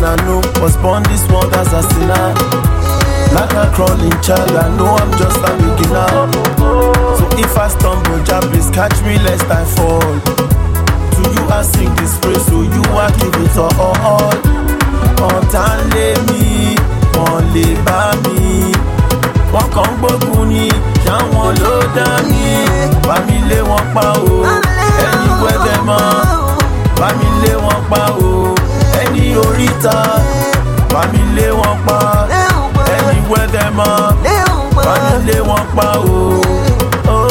I know was born this world as a sinner. Like a crawling child, I know I'm just a beginner. So if I stumble, Jah please catch me lest I fall. To you I sing this praise, so you I give it all. Ọ̀tá lé mi, wọ́n lè bá. Wọ́n kàn ń gbógun ni, ṣáwọn ló dá mi. Bá mi lé wọn pa o, ẹni wẹ́dẹ̀ mọ́. Bá mi lé wọn pa o, ẹni oríta. Bá mi lé wọn pa, ẹni wẹ́dẹ̀ mọ́. Bá mi lé wọn pa o.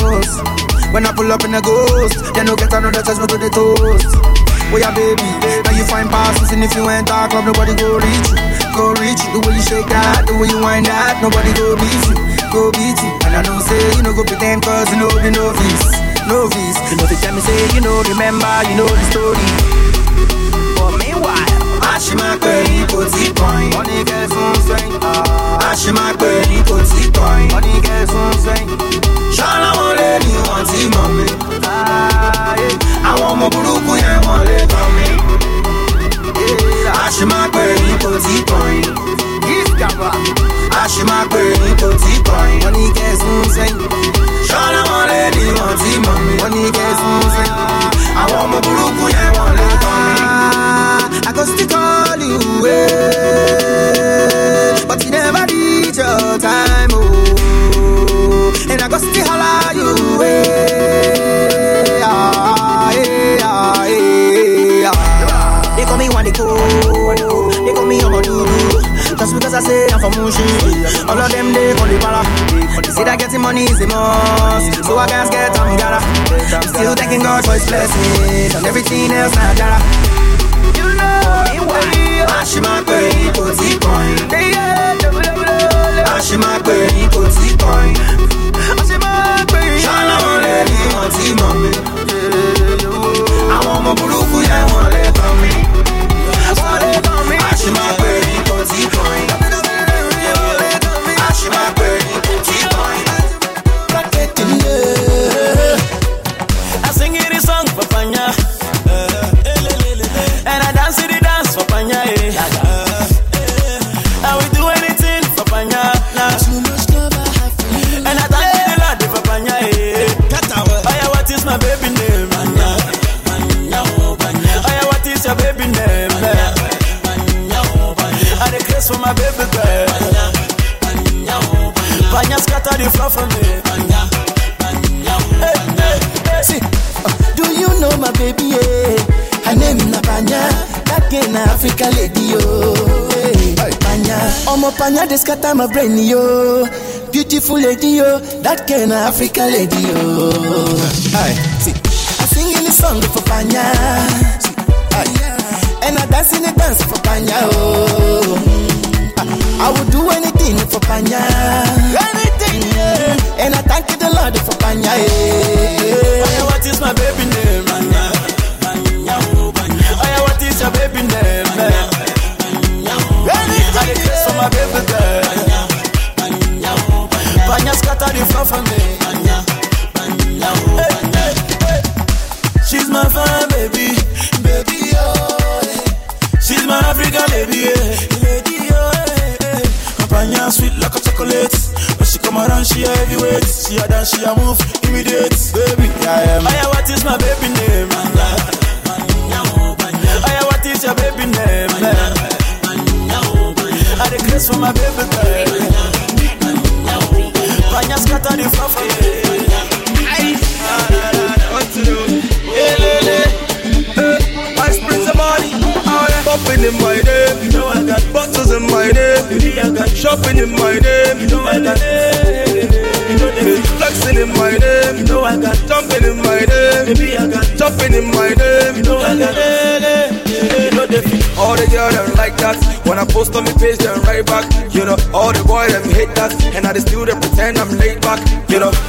know. When I pull up in a ghost, then no get another touch, but do the toast. Oh yeah, baby, now you find passes, and if you ain't dark club, nobody go reach you. Go reach you. The way you shake that, the way you wind that, nobody go beat you. Go beat you. And I don't say, you know, go pretend, cause you know the novice. Novice. You know, the time me say, you know, remember, you know the story. But meanwhile, Ashi máa pè ní kò tí kọrin. Wọ́n ní kẹsùn sẹ́yìn. Ashi máa pè ní kò tí kọrin. Wọ́n ní kẹsùn sẹ́yìn. Ṣọ́nà lé ní wọ́n ti mọ̀ mi. Àwọn ọmọ burúkú yẹn wọ́n lè tàn mí. Ashi máa pè ní kò tí kọrin. Ashi máa pè ní kò tí kọrin. Wọ́n ní kẹsùn sẹ́yìn. Ṣọ́nà lé ní wọ́n ti mọ̀ mi. Wọ́n ní kẹsùn sẹ́yìn. Àwọn ọmọ burúkú yẹn wọ́n lè tàn mí. I go still call you, eh, but you never reach your time, oh. And I go still holler you, eh, ah, eh, ah, eh, ah. They call me one they go, they call me Omo Dudu. Just because I say I'm from Mushin, all of them they call me para. They say that getting money is a must, so I can't get on gotta. Still thanking God for His blessings and everything else I gotta. Ashi máa pè ní kò tí kọrin. Ashi máa pè ní kò tí kọrin. Ṣáná wọn lè ní wọn tí mọ̀ mi. Àwọn ọmọ burúkú yẹn wọ́n lè kàn mí. Tí the floor for me. Hey, hey, hey. See, uh, do you know my baby? Yeah? Her name na Panya, that girl na Africa lady yo. Hey, Panya, Omo Panya they scatter my brain yo. Beautiful lady yo, that girl na Africa lady yo. Hey, see, I sing in the song for Panya, see, hey, and I dance in the dance for Panya oh. I would do anything for Panya. Anything, yeah. And I thank you, the Lord for Panya. Yeah.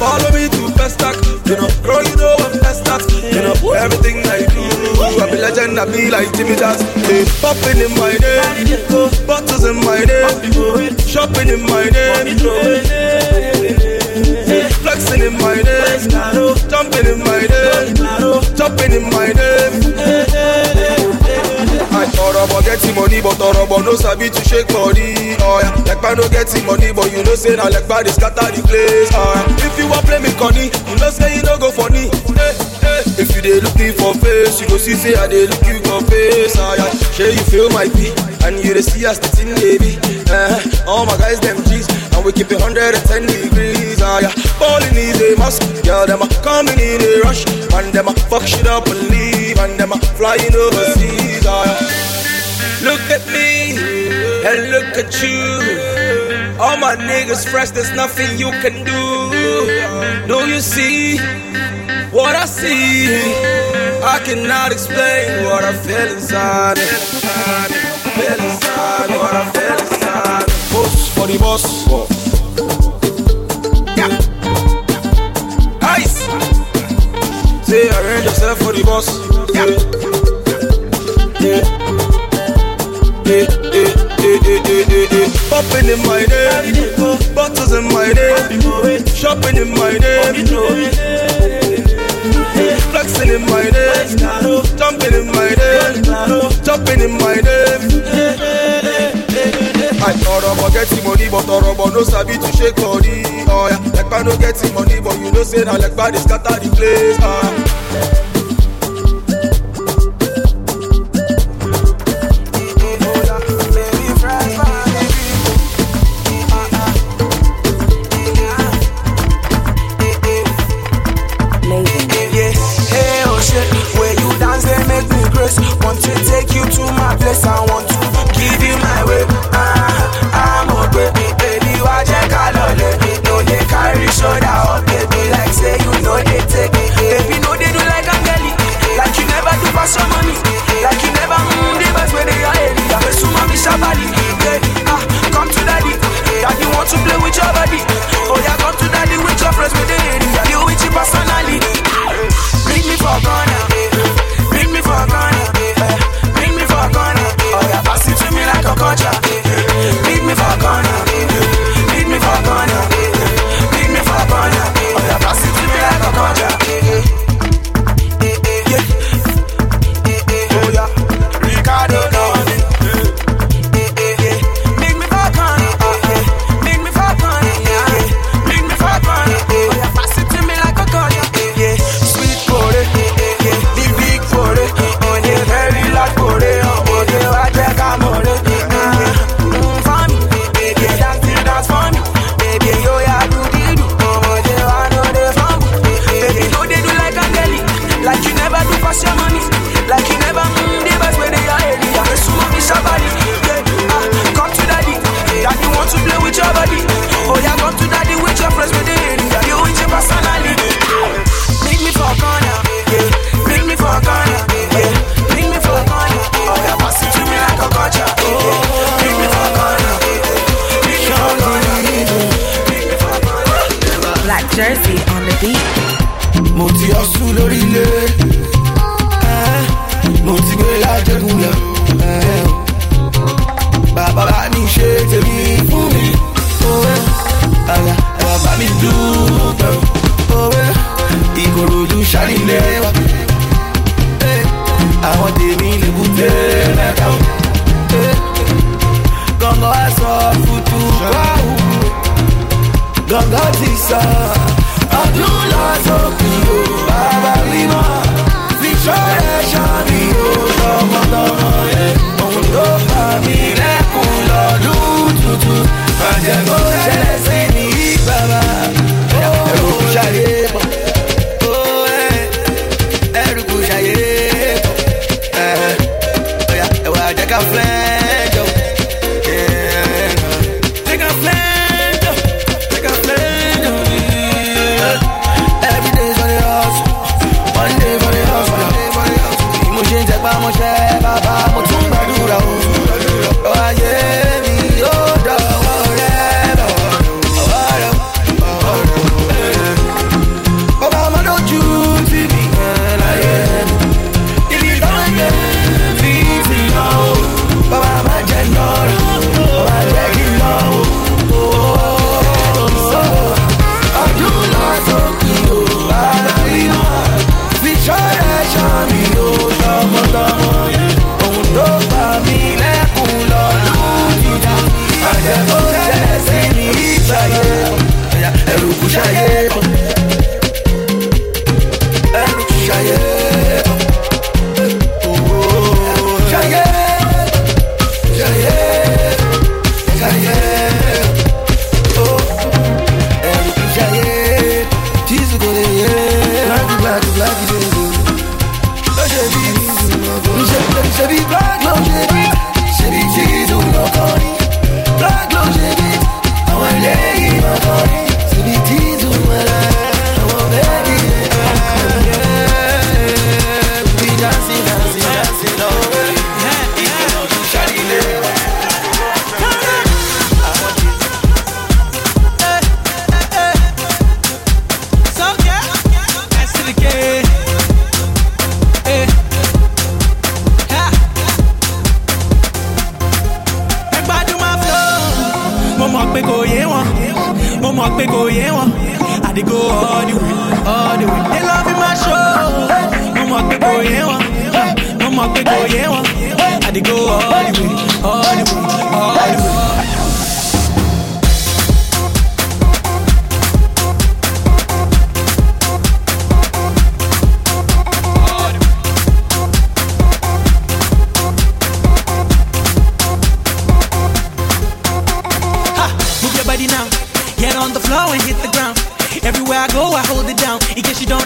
Follow me to best stack. You know girl you know I'm best at. You know everything I do. I be legend, I be like Jimmy Jazz. Hey, popping in my name, bottles in my name, shopping in my name, flexing in my name, jumping in my name, money, but about no sabi to shake body. Oh yeah, no getting money, but you know say na like body scatter the place. Oh if you want play me conny, you know say you no go funny. Hey, hey. If you dey look me for face, you go see say I dey look you for face. Oh yeah, sure you feel my beat, and you dey see us the thing, baby. Uh, eh, all my guys them G's, and we keep it 110 degrees. Oh yeah, balling is a must. Girl, them a coming in a rush, and them a fuck shit up and leave, and them a flying overseas. Oh. Look at me and look at you. All my niggas fresh, there's nothing you can do. Do you see what I see? I cannot explain what I feel inside. Feel inside what I feel inside. Boss for the boss. Yeah. Ice. Say arrange yourself for the boss. Yeah. yeah. Shopping in my day, bottles in my day, shopping in my day, flexing in my day, jumping in my day, jumping in my day. I tọrọ but get money but I don't know sabi to shake money. Oh yeah, like I don't get money but you know say na like dey scatter the place. Ah.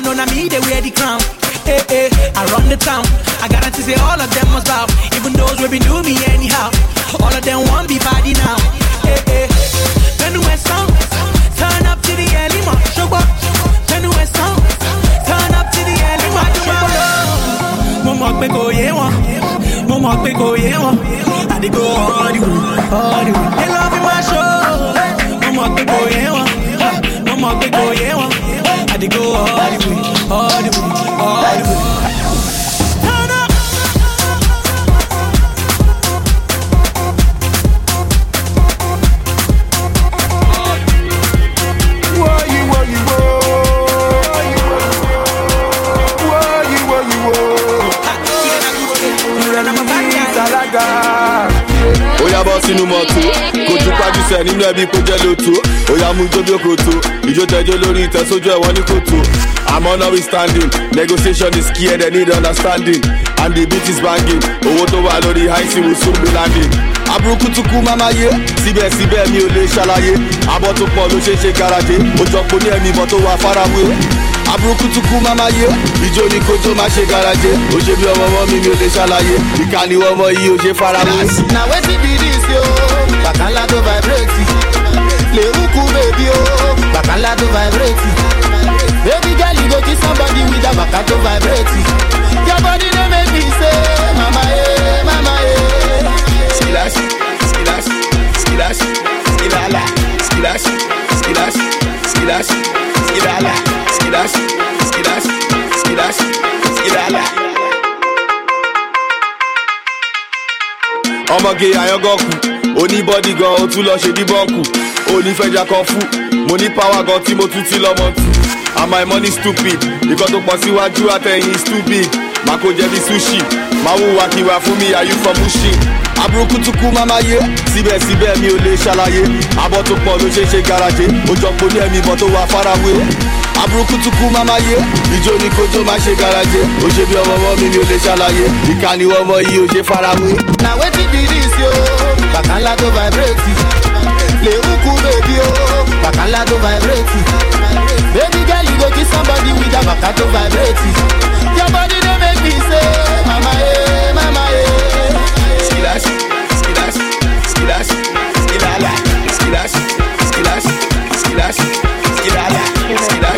In know, now me, they wear the crown. Hey, hey, I run the town. I guarantee say all of them must bow. Even those who been do me anyhow. All of them want be body now. Hey, hey. Turn the west song. Turn up to the early morning. Show up. Turn the west song. Turn up to the early morning. Mo mọ̀ pé kò yé wọn. Mo mọ̀ pé kò yé wọn. All the way. They love me my show. Mo mọ̀ pé kò yé wọn. Mo mọ̀ pé kò yé wọn. I dey go all the way, all the way, all the way. Turn up. Whoa, you, whoa, you, whoa. Whoa, you, whoa, you, whoa. Salaga. ó yá bọ́ sínú mọ́tò kojú pàjùsẹ̀ nínú ẹbí kó jẹ́ lóto yá mú jóbí òkòtò ìjó lórí ìtẹ́sójú ẹ̀wọ̀n ní kòtò àmọ́ now we standing. Negotiation is key and they need understanding. And the beat is banging. Owó tó wà lórí high will soon be landing. Aburúkú tún kú máma yé. Síbẹ̀síbẹ̀ mi ò lè ṣàlàyé. Abọ́ tó pọ̀ ló ṣe é ṣe garaje. Ó jọ pé ní ẹ̀mí ìbọn tó wà farawé aburúkú tún kú máma yé. Ìjó ni kojú má ṣe garaje. Bí ọmọ ọmọ mi mi ò lè ṣàlàyé. Ìkànnì ọmọ yìí ò ṣe farawé. Bàkànlá tó vibrate. Lèrúkú bèbí o. Bàkànlá tó vibrate. Baby girl you go kiss somebody with that bàkà tó vibrate. Your body dey make me say mama ye mama ye. Skilash, skilash, skilash, skilala, skilash, skilash, skilash, skilala, skilash, skilash, skilash, skilala. Ọmọge àyàngọ́kù oníbọ́dì gan o tún lọ ṣe díbọ́ǹkù onífẹ̀jà kan fún mo ní power gan tí mo tún ti lọ́mọ tù. And my money stupid nǹkan tó pọ̀ síwájú àtẹ̀yìn is màá kó jẹ́ bí sushi. Máa wúwa fún mi àyù for mushin aburúkú tún kú máma yé síbẹ̀síbẹ̀ mi ò lè ṣàlàyé. Abọ́ tó pọ̀ ló ṣe é ṣe garaje. Ó jọ pé ní ẹ̀mí ìbọn tó wà farawé. Aburúkú tún kú máma yé ìjó ni kojú má ṣe garaje. Ó ṣe bí ọmọ mi mi ò lè ṣàlàyé. Ìkànnì ọmọ yìí ò ṣe farawé. na wetin be dis yo. Bàkànlá tó vibrate. Lèrúkú bèbí o. Bàkànlá tó vibrate. Baby girl you go kiss somebody with that bàkà tó vibrate. Your body make me say mama ye mama ye. Skilash, skilash, skilash, skilala, skilash, skilash, skilash, skilala, skilash,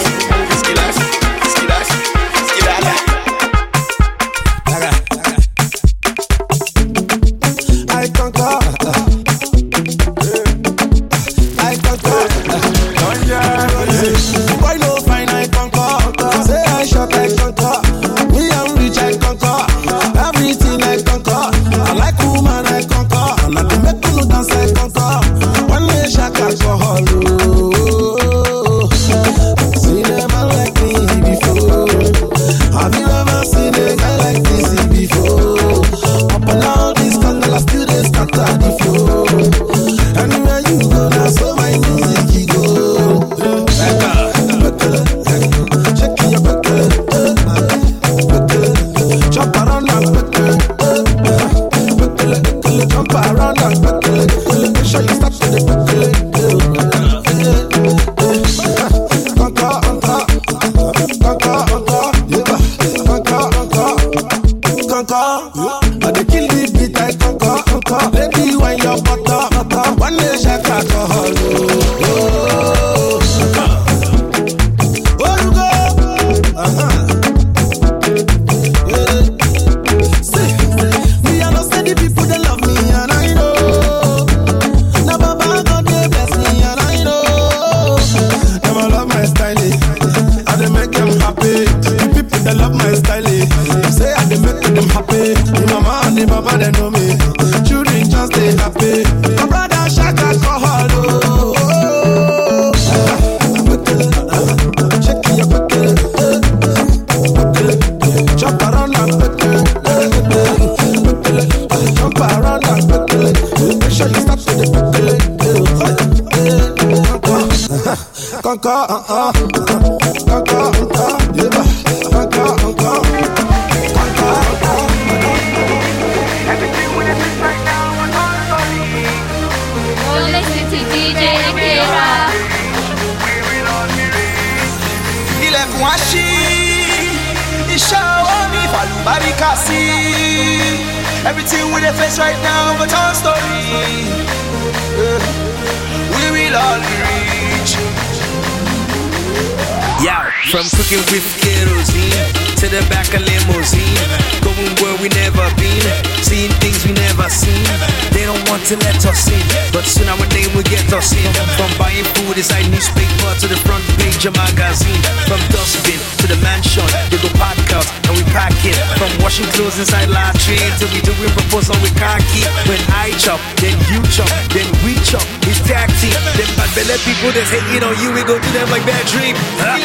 washing clothes inside latrine till we doing proposal with car key. When I chop, then you chop, then we chop. It's tag team. Them bad belly people that's hating on you, we go do them like bad dream. Huh?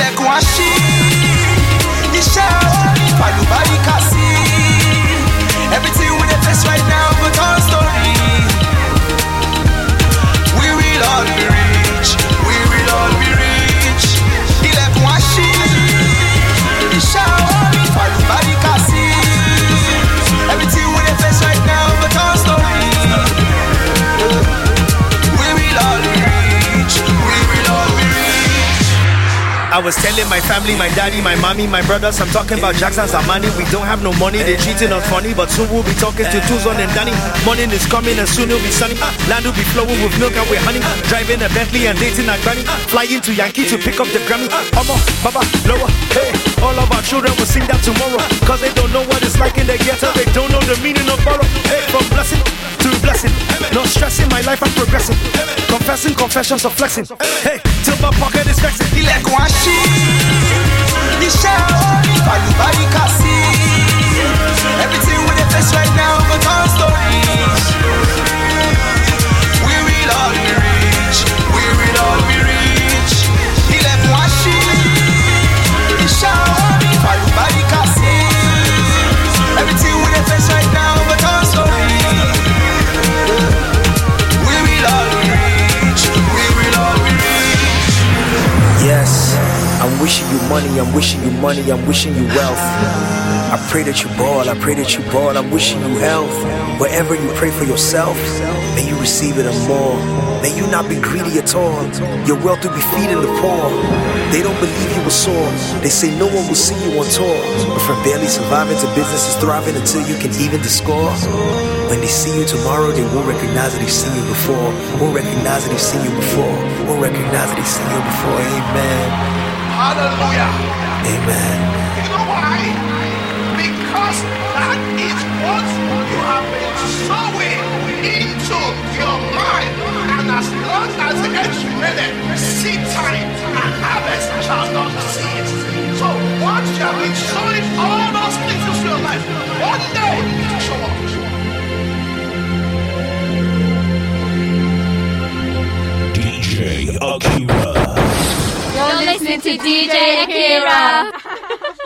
ṣí iṣẹ́ ọwọ́ mi fàlùbáríkà sí everything we dey face right now go turn story we will all be rich I was telling my family, my daddy, my mommy, my brothers, I'm talking about Jackson Zamani. We don't have no money, they treating us funny, but soon we'll be talking to Tuzon and Danny. Morning is coming and soon it'll be sunny. Ah, land will be flowing with milk and with honey. Ah, driving a Bentley and dating a granny. Ah, flying to Yankee to pick up the Grammy. Omo, Baba, Lower, hey. All of our children will sing that tomorrow. Cause they don't know what it's like in the ghetto. They don't know the meaning of borrow. Hey, from blessing to blessing. No stressing, my life I'm progressing. Confessing, confessions of flexing. Hey, till my pocket is ọwọ́ mi fàlùbáríkà sí everything we dey face right now go turn story wishing you money, I'm wishing you money, I'm wishing you wealth. I pray that you ball, I pray that you ball, I'm wishing you health. Wherever you pray for yourself, may you receive it and more. May you not be greedy at all. Your wealth will be feeding the poor. They don't believe you will soar. They say no one will see you on tour. But from barely surviving to businesses thriving until you can even the score. When they see you tomorrow, they won't recognize that they've seen you before. Won't recognize that they've seen you before. Won't recognize that they've seen you before. Amen. Hallelujah. Amen. You know why? Because that is what you have been sowing into your mind. And as long as the earth remaineth, seed time and harvest shall not cease. So what you have been sowing all those things into your life, one day it will show up. You're listening to DJ Akira.